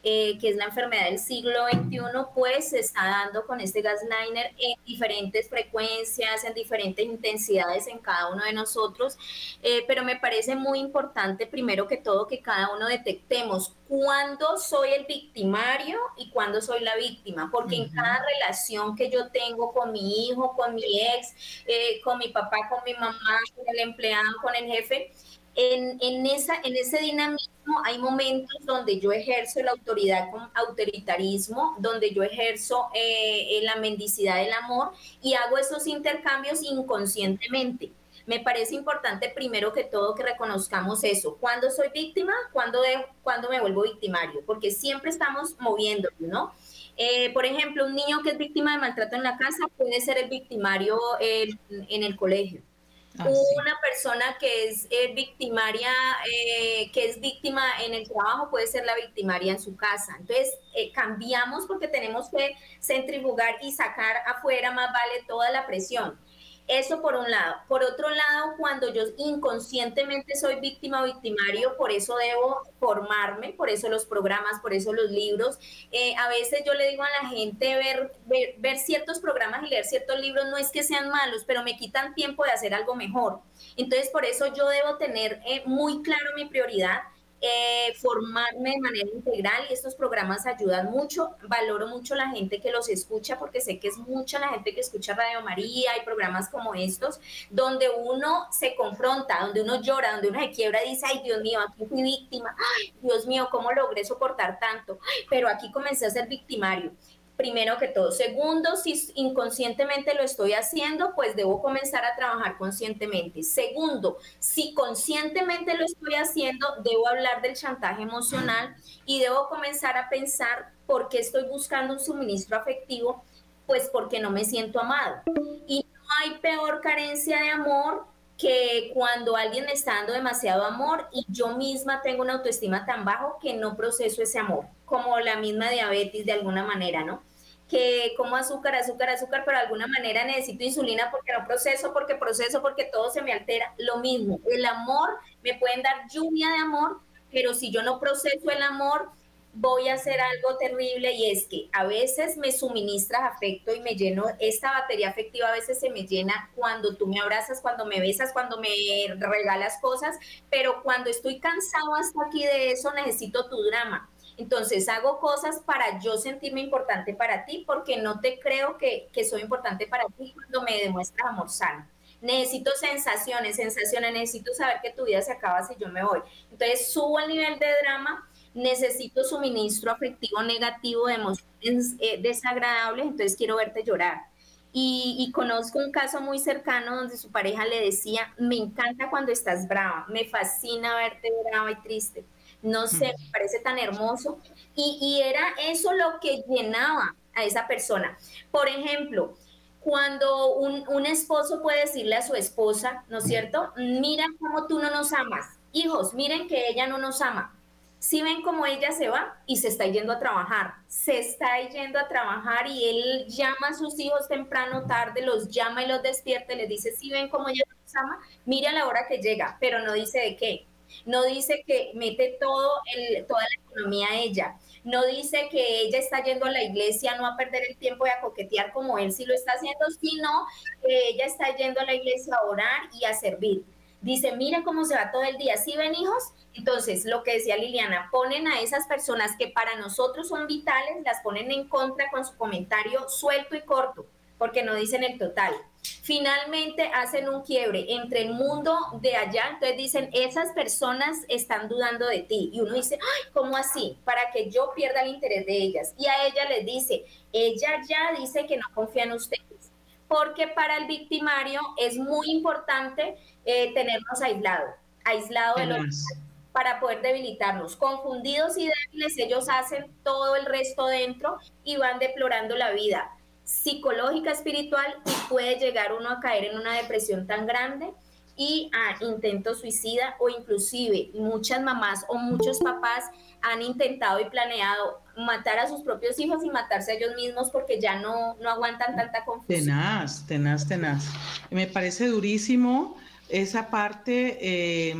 eh, que es la enfermedad del siglo XXI, pues se está dando con este gasliner en diferentes frecuencias, en diferentes intensidades en cada uno de nosotros, eh, pero me parece muy importante primero que todo que cada uno detectemos cuándo soy el victimario y cuándo soy la víctima, porque en cada relación que yo tengo con mi hijo, con mi ex, eh, con mi papá, con mi mamá, con el empleado, con el jefe, en, ese dinamismo hay momentos donde yo ejerzo la autoridad con autoritarismo, donde yo ejerzo eh, la mendicidad del amor y hago esos intercambios inconscientemente. Me parece importante primero que todo que reconozcamos eso. ¿Cuándo soy víctima? ¿Cuándo, de, cuando me vuelvo victimario? Porque siempre estamos moviendo, ¿no? Eh, por ejemplo, un niño que es víctima de maltrato en la casa puede ser el victimario en el colegio Ah, una persona que es eh, victimaria, eh, que es víctima en el trabajo, puede ser la victimaria en su casa. Entonces, eh, cambiamos porque tenemos que centrifugar y sacar afuera más vale toda la presión. Eso por un lado. Por otro lado, cuando yo inconscientemente soy víctima o victimario, por eso debo formarme, por eso los programas, por eso los libros. Eh, a veces yo le digo a la gente ver, ver, ciertos programas y leer ciertos libros no es que sean malos, pero me quitan tiempo de hacer algo mejor. Entonces, por eso yo debo tener eh, muy claro mi prioridad eh, formarme de manera integral y estos programas ayudan mucho. Valoro mucho la gente que los escucha porque sé que es mucha la gente que escucha Radio María y programas como estos, donde uno se confronta, donde uno llora, donde uno se quiebra y dice, ay Dios mío, aquí fui víctima, Dios mío, ¿cómo logré soportar tanto? pero aquí comencé a ser victimario primero que todo. Segundo, si inconscientemente lo estoy haciendo, pues debo comenzar a trabajar conscientemente. Segundo, si conscientemente lo estoy haciendo, debo hablar del chantaje emocional y debo comenzar a pensar por qué estoy buscando un suministro afectivo, pues porque no me siento amado. Y no hay peor carencia de amor que cuando alguien me está dando demasiado amor y yo misma tengo una autoestima tan bajo que no proceso ese amor, como la misma diabetes de alguna manera, ¿no? Que como azúcar, azúcar, azúcar, pero de alguna manera necesito insulina porque no proceso, porque proceso, porque todo se me altera. Lo mismo, el amor, me pueden dar lluvia de amor, pero si yo no proceso el amor, voy a hacer algo terrible y es que a veces me suministras afecto y me lleno, esta batería afectiva a veces se me llena cuando tú me abrazas, cuando me besas, cuando me regalas cosas, pero cuando estoy cansado hasta aquí de eso necesito tu drama entonces hago cosas para yo sentirme importante para ti porque no te creo que, soy importante para ti cuando me demuestras amor sano. necesito sensaciones, sensaciones, necesito saber que tu vida se acaba si yo me voy. Entonces subo el nivel de drama, necesito suministro afectivo negativo de emociones eh, desagradables, entonces quiero verte llorar. Y, y, conozco un caso muy cercano donde su pareja le decía, me encanta cuando estás brava, me fascina verte brava y triste. No sé, me parece tan hermoso. Y, y era eso lo que llenaba a esa persona. Por ejemplo, cuando un, un, esposo puede decirle a su esposa, ¿no es cierto? Mira cómo tú no nos amas. Hijos, miren que ella no nos ama. Si ven cómo ella se va y se está yendo a trabajar, se está yendo a trabajar y él llama a sus hijos temprano, tarde, los llama y los despierta y les dice, si ven cómo ella nos ama, mire a la hora que llega, pero no dice de qué. No dice que mete todo el, toda la economía a ella no dice que ella está yendo a la iglesia no a perder el tiempo y a coquetear como él sí lo está haciendo, sino que ella está yendo a la iglesia a orar y a servir. Dice, mira cómo se va todo el día. ¿Sí ven hijos? Entonces, lo que decía Liliana, ponen a esas personas que para nosotros son vitales, las ponen en contra con su comentario suelto y corto, porque no dicen el total finalmente hacen un quiebre entre el mundo de allá, entonces dicen, esas personas están dudando de ti. Y uno dice, ay, ¿cómo así? Para que yo pierda el interés de ellas. Y a ella les dice, ella ya dice que no confía en ustedes. Porque para el victimario es muy importante eh, tenernos aislados, aislado de los para poder debilitarnos. Confundidos y débiles, ellos hacen todo el resto dentro y van deplorando la vida psicológica, espiritual y puede llegar uno a caer en una depresión tan grande y a intento suicida o inclusive muchas mamás o muchos papás han intentado y planeado matar a sus propios hijos y matarse a ellos mismos porque ya no, no aguantan tanta confusión. Tenaz, tenaz, tenaz. Me parece durísimo esa parte eh,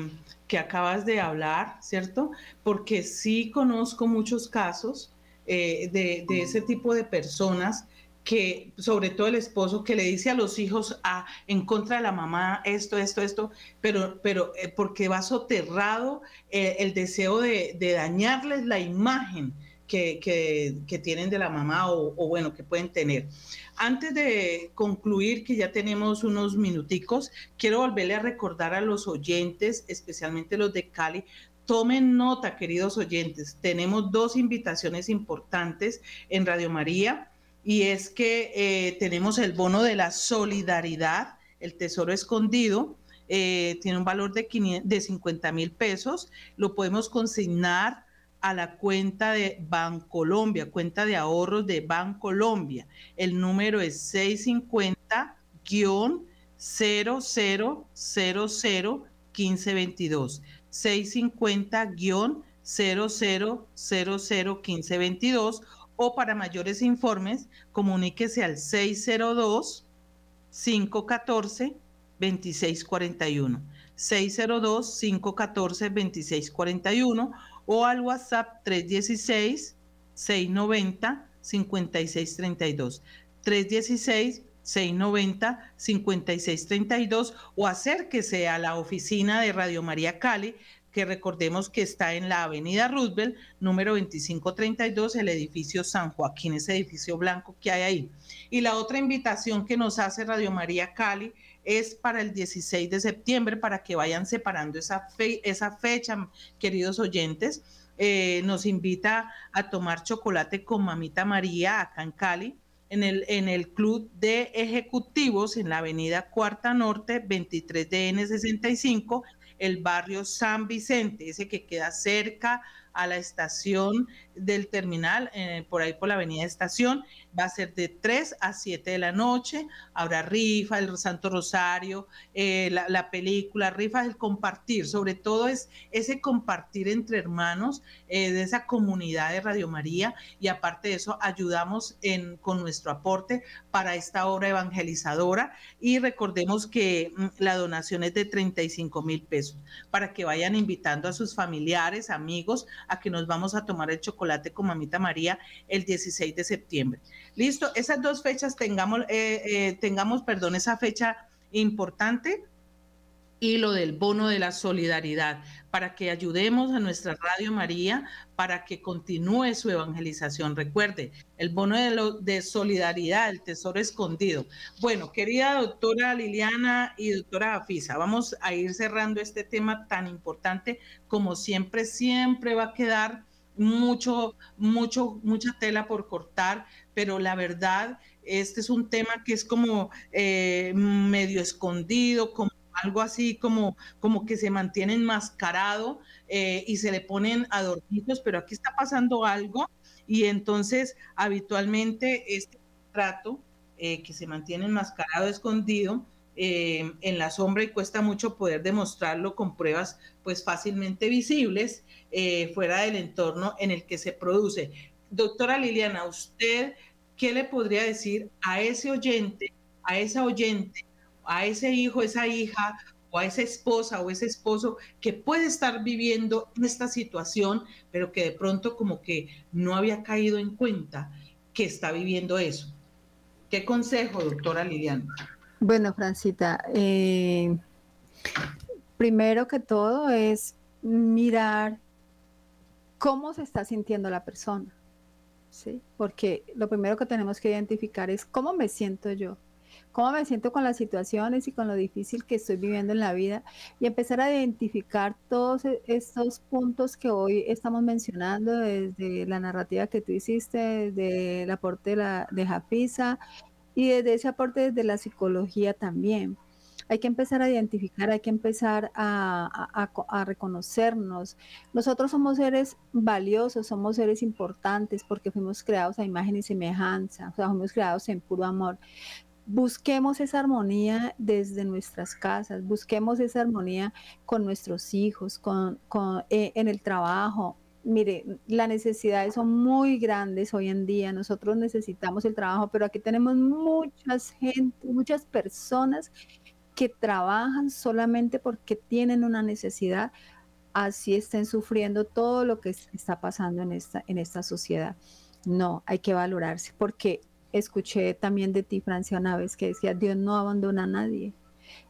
que acabas de hablar, ¿cierto? Porque sí conozco muchos casos eh, de, de ese tipo de personas que sobre todo el esposo que le dice a los hijos a, ah, en contra de la mamá esto, esto, esto, pero, pero eh, porque va soterrado eh, el deseo de, dañarles la imagen que, que, tienen de la mamá o, o, bueno, que pueden tener. Antes de concluir, que ya tenemos unos minuticos, quiero volverle a recordar a los oyentes, especialmente los de Cali, Tomen nota, queridos oyentes, tenemos dos invitaciones importantes en Radio María y es que eh, tenemos el bono de la solidaridad, el tesoro escondido, eh, tiene un valor de, de 50 mil pesos, lo podemos consignar a la cuenta de Bancolombia, cuenta de ahorros de Bancolombia. El número es 650 0000 1522 650 0000 1522 o para mayores informes, comuníquese al 602-514-2641. 602-514-2641 o al WhatsApp 316-690-5632. 316-690-5632 o acérquese a la oficina de Radio María Cali que recordemos que está en la avenida Roosevelt, número 2532, el edificio San Joaquín, ese edificio blanco que hay ahí. Y la otra invitación que nos hace Radio María Cali es para el 16 de septiembre, para que vayan separando esa, esa fecha, queridos oyentes. Eh, nos invita a tomar chocolate con Mamita María acá en Cali. En el, en el Club de Ejecutivos en la Avenida Cuarta Norte, 23DN65, el barrio San Vicente, ese que queda cerca a la estación del terminal, eh, por ahí por la avenida Estación, va a ser de 3 a 7 de la noche, habrá rifa, el Santo Rosario, eh, la, película, rifa, el compartir, sobre todo es ese compartir entre hermanos eh, de esa comunidad de Radio María. Y aparte de eso ayudamos con nuestro aporte para esta obra evangelizadora. Y recordemos que mm, la donación es de 35 mil pesos para que vayan invitando a sus familiares, amigos, a que nos vamos a tomar el chocolate con Mamita María el 16 de septiembre. Listo, esas dos fechas tengamos, eh, eh, tengamos, perdón, esa fecha importante y lo del bono de la solidaridad, para que ayudemos a nuestra Radio María para que continúe su evangelización. Recuerde, el bono de, de solidaridad, el tesoro escondido. Bueno, querida doctora Liliana y doctora Afisa, vamos a ir cerrando este tema tan importante como siempre, siempre va a quedar mucho, mucho, mucha tela por cortar, pero la verdad, este es un tema que es como eh, medio escondido, como algo así como, como que se mantiene enmascarado eh, y se le ponen adornitos, pero aquí está pasando algo y entonces habitualmente este trato eh, que se mantiene enmascarado, escondido, eh, en la sombra y cuesta mucho poder demostrarlo con pruebas pues fácilmente visibles fuera del entorno en el que se produce. Doctora Liliana, ¿usted qué le podría decir a ese oyente, a esa oyente a ese hijo, esa hija o a esa esposa o ese esposo que puede estar viviendo esta situación, pero que de pronto como que no había caído en cuenta que está viviendo eso. ¿Qué consejo, doctora Liliana? Bueno, Francita, eh, primero que todo es mirar cómo se está sintiendo la persona, ¿sí? Porque lo primero que tenemos que identificar es cómo me siento yo cómo me siento con las situaciones y con lo difícil que estoy viviendo en la vida y empezar a identificar todos e-, estos puntos que hoy estamos mencionando desde la narrativa que tú hiciste, desde el aporte de, la, de Japisa y desde ese aporte desde la psicología también. Hay que empezar a identificar, hay que empezar a, a, reconocernos. Nosotros somos seres valiosos, somos seres importantes porque fuimos creados a imagen y semejanza, o sea, fuimos creados en puro amor busquemos esa armonía desde nuestras casas, busquemos esa armonía con nuestros hijos, con, eh, en el trabajo. Mire, las necesidades son muy grandes hoy en día. Nosotros necesitamos el trabajo, pero aquí tenemos muchas gente, muchas personas que trabajan solamente porque tienen una necesidad, así estén sufriendo todo lo que está pasando en esta, en esta sociedad. No, hay que valorarse, porque escuché también de ti, Francia, una vez que decía, Dios no abandona a nadie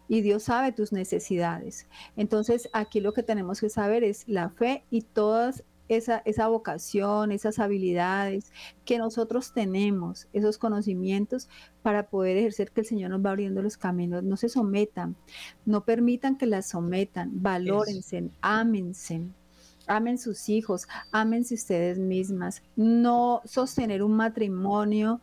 y Dios sabe tus necesidades. Entonces, aquí lo que tenemos que saber es la fe y todas esa, esa vocación, esas habilidades que nosotros tenemos, esos conocimientos para poder ejercer que el Señor nos va abriendo los caminos. No se sometan, no permitan que las sometan, valórense, ámense, amen sus hijos, ámense ustedes mismas, no sostener un matrimonio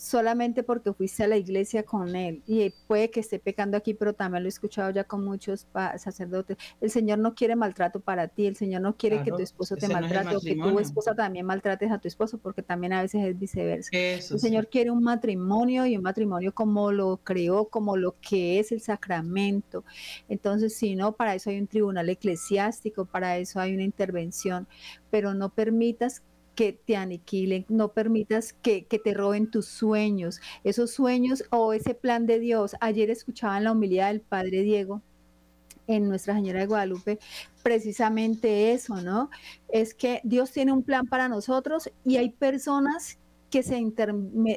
solamente porque fuiste a la iglesia con él y puede que esté pecando aquí, pero también lo he escuchado ya con muchos sacerdotes. El Señor no quiere maltrato para ti, el Señor no quiere que tu esposo te maltrate o que tu esposa también maltrates a tu esposo, porque también a veces es viceversa. el Señor quiere un matrimonio y un matrimonio como lo creó, como lo que es el sacramento. Entonces, si no, para eso hay un tribunal eclesiástico, para eso hay una intervención, pero no permitas que te aniquilen, no permitas que, te roben tus sueños, esos sueños o ese plan de Dios. Ayer escuchaba en la humildad del Padre Diego en Nuestra Señora de Guadalupe precisamente eso, ¿no? Es que Dios tiene un plan para nosotros y hay personas que se,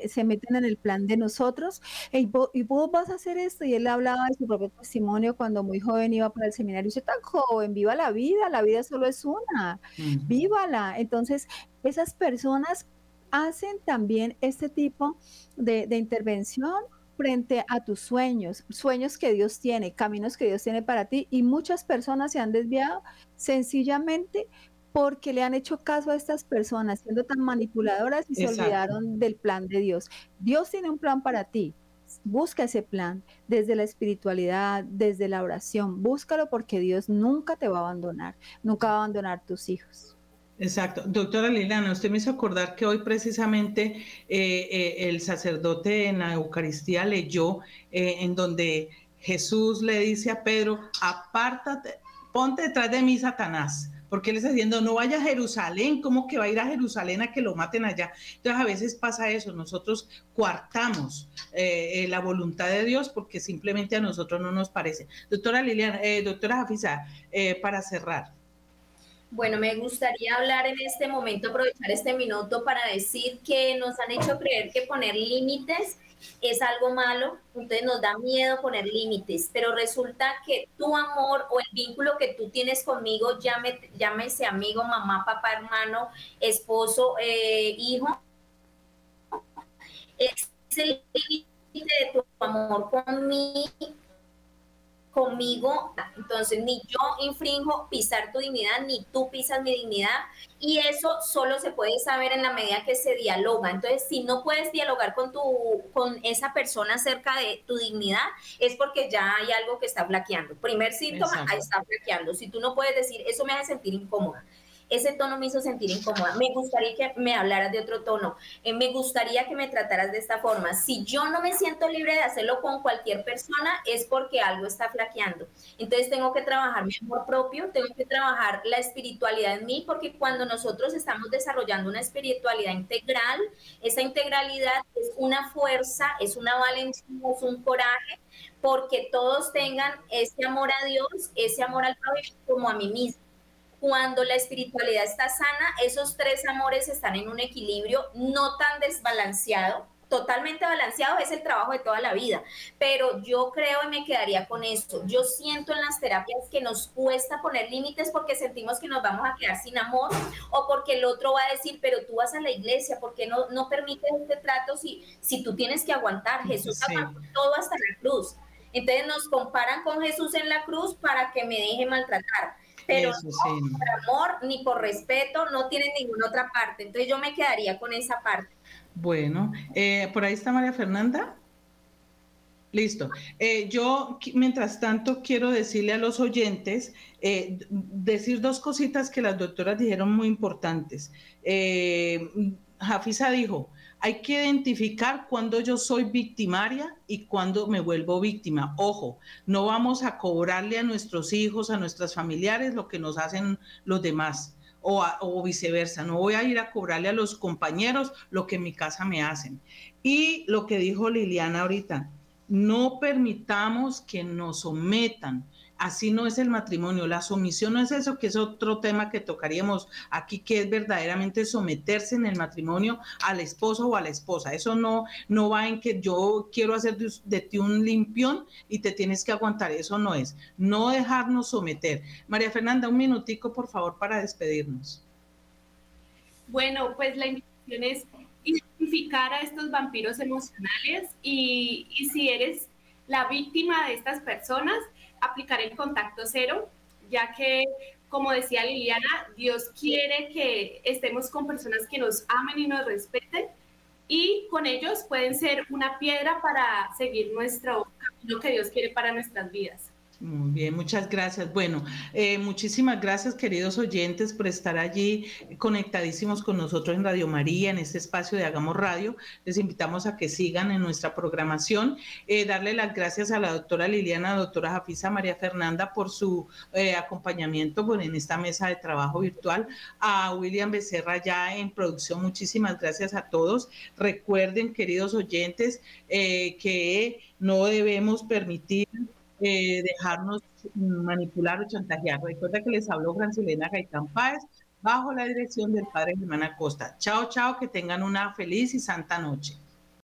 se meten en el plan de nosotros, y vos, vas a hacer esto, y él hablaba de su propio testimonio cuando muy joven iba para el seminario, y tan joven, viva la vida, la vida solo es una, vívala. Entonces, esas personas hacen también este tipo de, de intervención frente a tus sueños, sueños que Dios tiene, caminos que Dios tiene para ti y muchas personas se han desviado sencillamente porque le han hecho caso a estas personas siendo tan manipuladoras y se olvidaron del plan de Dios. Dios tiene un plan para ti. Busca ese plan desde la espiritualidad, desde la oración. Búscalo porque Dios nunca te va a abandonar, nunca va a abandonar tus hijos. Exacto. Doctora Liliana, usted me hizo acordar que hoy precisamente eh, eh, el sacerdote en la Eucaristía leyó eh, en donde Jesús le dice a Pedro, apártate, ponte detrás de mí, Satanás porque él está diciendo, no vaya a Jerusalén, ¿cómo que va a ir a Jerusalén a que lo maten allá? Entonces a veces pasa eso, nosotros coartamos eh, eh, la voluntad de Dios porque simplemente a nosotros no nos parece. Doctora Liliana, eh, doctora Jafisa, para cerrar. Bueno, me gustaría hablar en este momento, aprovechar este minuto para decir que nos han hecho creer que poner límites es algo malo, entonces nos da miedo poner límites, pero resulta que tu amor o el vínculo que tú tienes conmigo, llámese amigo, mamá, papá, hermano, esposo, eh, hijo, es el límite de tu amor conmigo conmigo, entonces ni yo infringo pisar tu dignidad, ni tú pisas mi dignidad, y eso solo se puede saber en la medida que se dialoga. Entonces, si no puedes dialogar con, tu, con esa persona acerca de tu dignidad, es porque ya hay algo que está flaqueando. Primer síntoma, ahí está flaqueando. Si tú no puedes decir, eso me hace sentir incómoda ese tono me hizo sentir incómoda. Me gustaría que me hablaras de otro tono. Eh, me gustaría que me trataras de esta forma. Si yo no me siento libre de hacerlo con cualquier persona, es porque algo está flaqueando. Entonces tengo que trabajar mi amor propio, tengo que trabajar la espiritualidad en mí, porque cuando nosotros estamos desarrollando una espiritualidad integral, esa integralidad es una fuerza, es una valentía, es un coraje, porque todos tengan ese amor a Dios, ese amor al prójimo como a mí mismo cuando la espiritualidad está sana, esos tres amores están en un equilibrio no tan desbalanceado. Totalmente balanceado es el trabajo de toda la vida, pero yo creo y me quedaría con esto. Yo siento en las terapias que nos cuesta poner límites porque sentimos que nos vamos a quedar sin amor o porque el otro va a decir, pero tú vas a la iglesia, ¿por qué no, no permites este trato si, si tú tienes que aguantar? Jesús aguantó todo hasta la cruz. Entonces nos comparan con Jesús en la cruz para que me deje maltratar pero no por amor ni por respeto no tienen ninguna otra parte. Entonces yo me quedaría con esa parte. Bueno, eh, por ahí está María Fernanda. Listo. Eh, yo, mientras tanto, quiero decirle a los oyentes, eh, decir dos cositas que las doctoras dijeron muy importantes. Jafisa dijo, hay que identificar cuando yo soy victimaria y cuando me vuelvo víctima. Ojo, no vamos a cobrarle a nuestros hijos, a nuestros familiares lo que nos hacen los demás. O, o, viceversa. No voy a ir a cobrarle a los compañeros lo que en mi casa me hacen. Y lo que dijo Liliana ahorita, no permitamos que nos sometan así no es el matrimonio. La sumisión no es eso, que es otro tema que tocaríamos aquí, que es verdaderamente someterse en el matrimonio al esposo o a la esposa. Eso no, no va en que yo quiero hacer de, ti un limpión y te tienes que aguantar. Eso no es. No dejarnos someter. María Fernanda, un minutico, por favor, para despedirnos. Bueno, pues la invitación es identificar a estos vampiros emocionales y, y si eres la víctima de estas personas, aplicar el contacto cero, ya que, como decía Liliana, Dios quiere que estemos con personas que nos amen y nos respeten y con ellos pueden ser una piedra para seguir nuestro camino que Dios quiere para nuestras vidas. Muy bien, muchas gracias. Bueno, eh, muchísimas gracias queridos oyentes por estar allí conectadísimos con nosotros en Radio María, en este espacio de Hagamos Radio. Les invitamos a que sigan en nuestra programación. Eh, darle las gracias a la doctora Liliana, doctora Jafisa María Fernanda por su eh, acompañamiento bueno, en esta mesa de trabajo virtual. A William Becerra ya en producción, muchísimas gracias a todos. Recuerden, queridos oyentes, que no debemos permitir eh, dejarnos manipular o chantajear. Recuerda que les habló Francilena Gaitán Páez bajo la dirección del padre Germán Acosta. Chao, chao, que tengan una feliz y santa noche.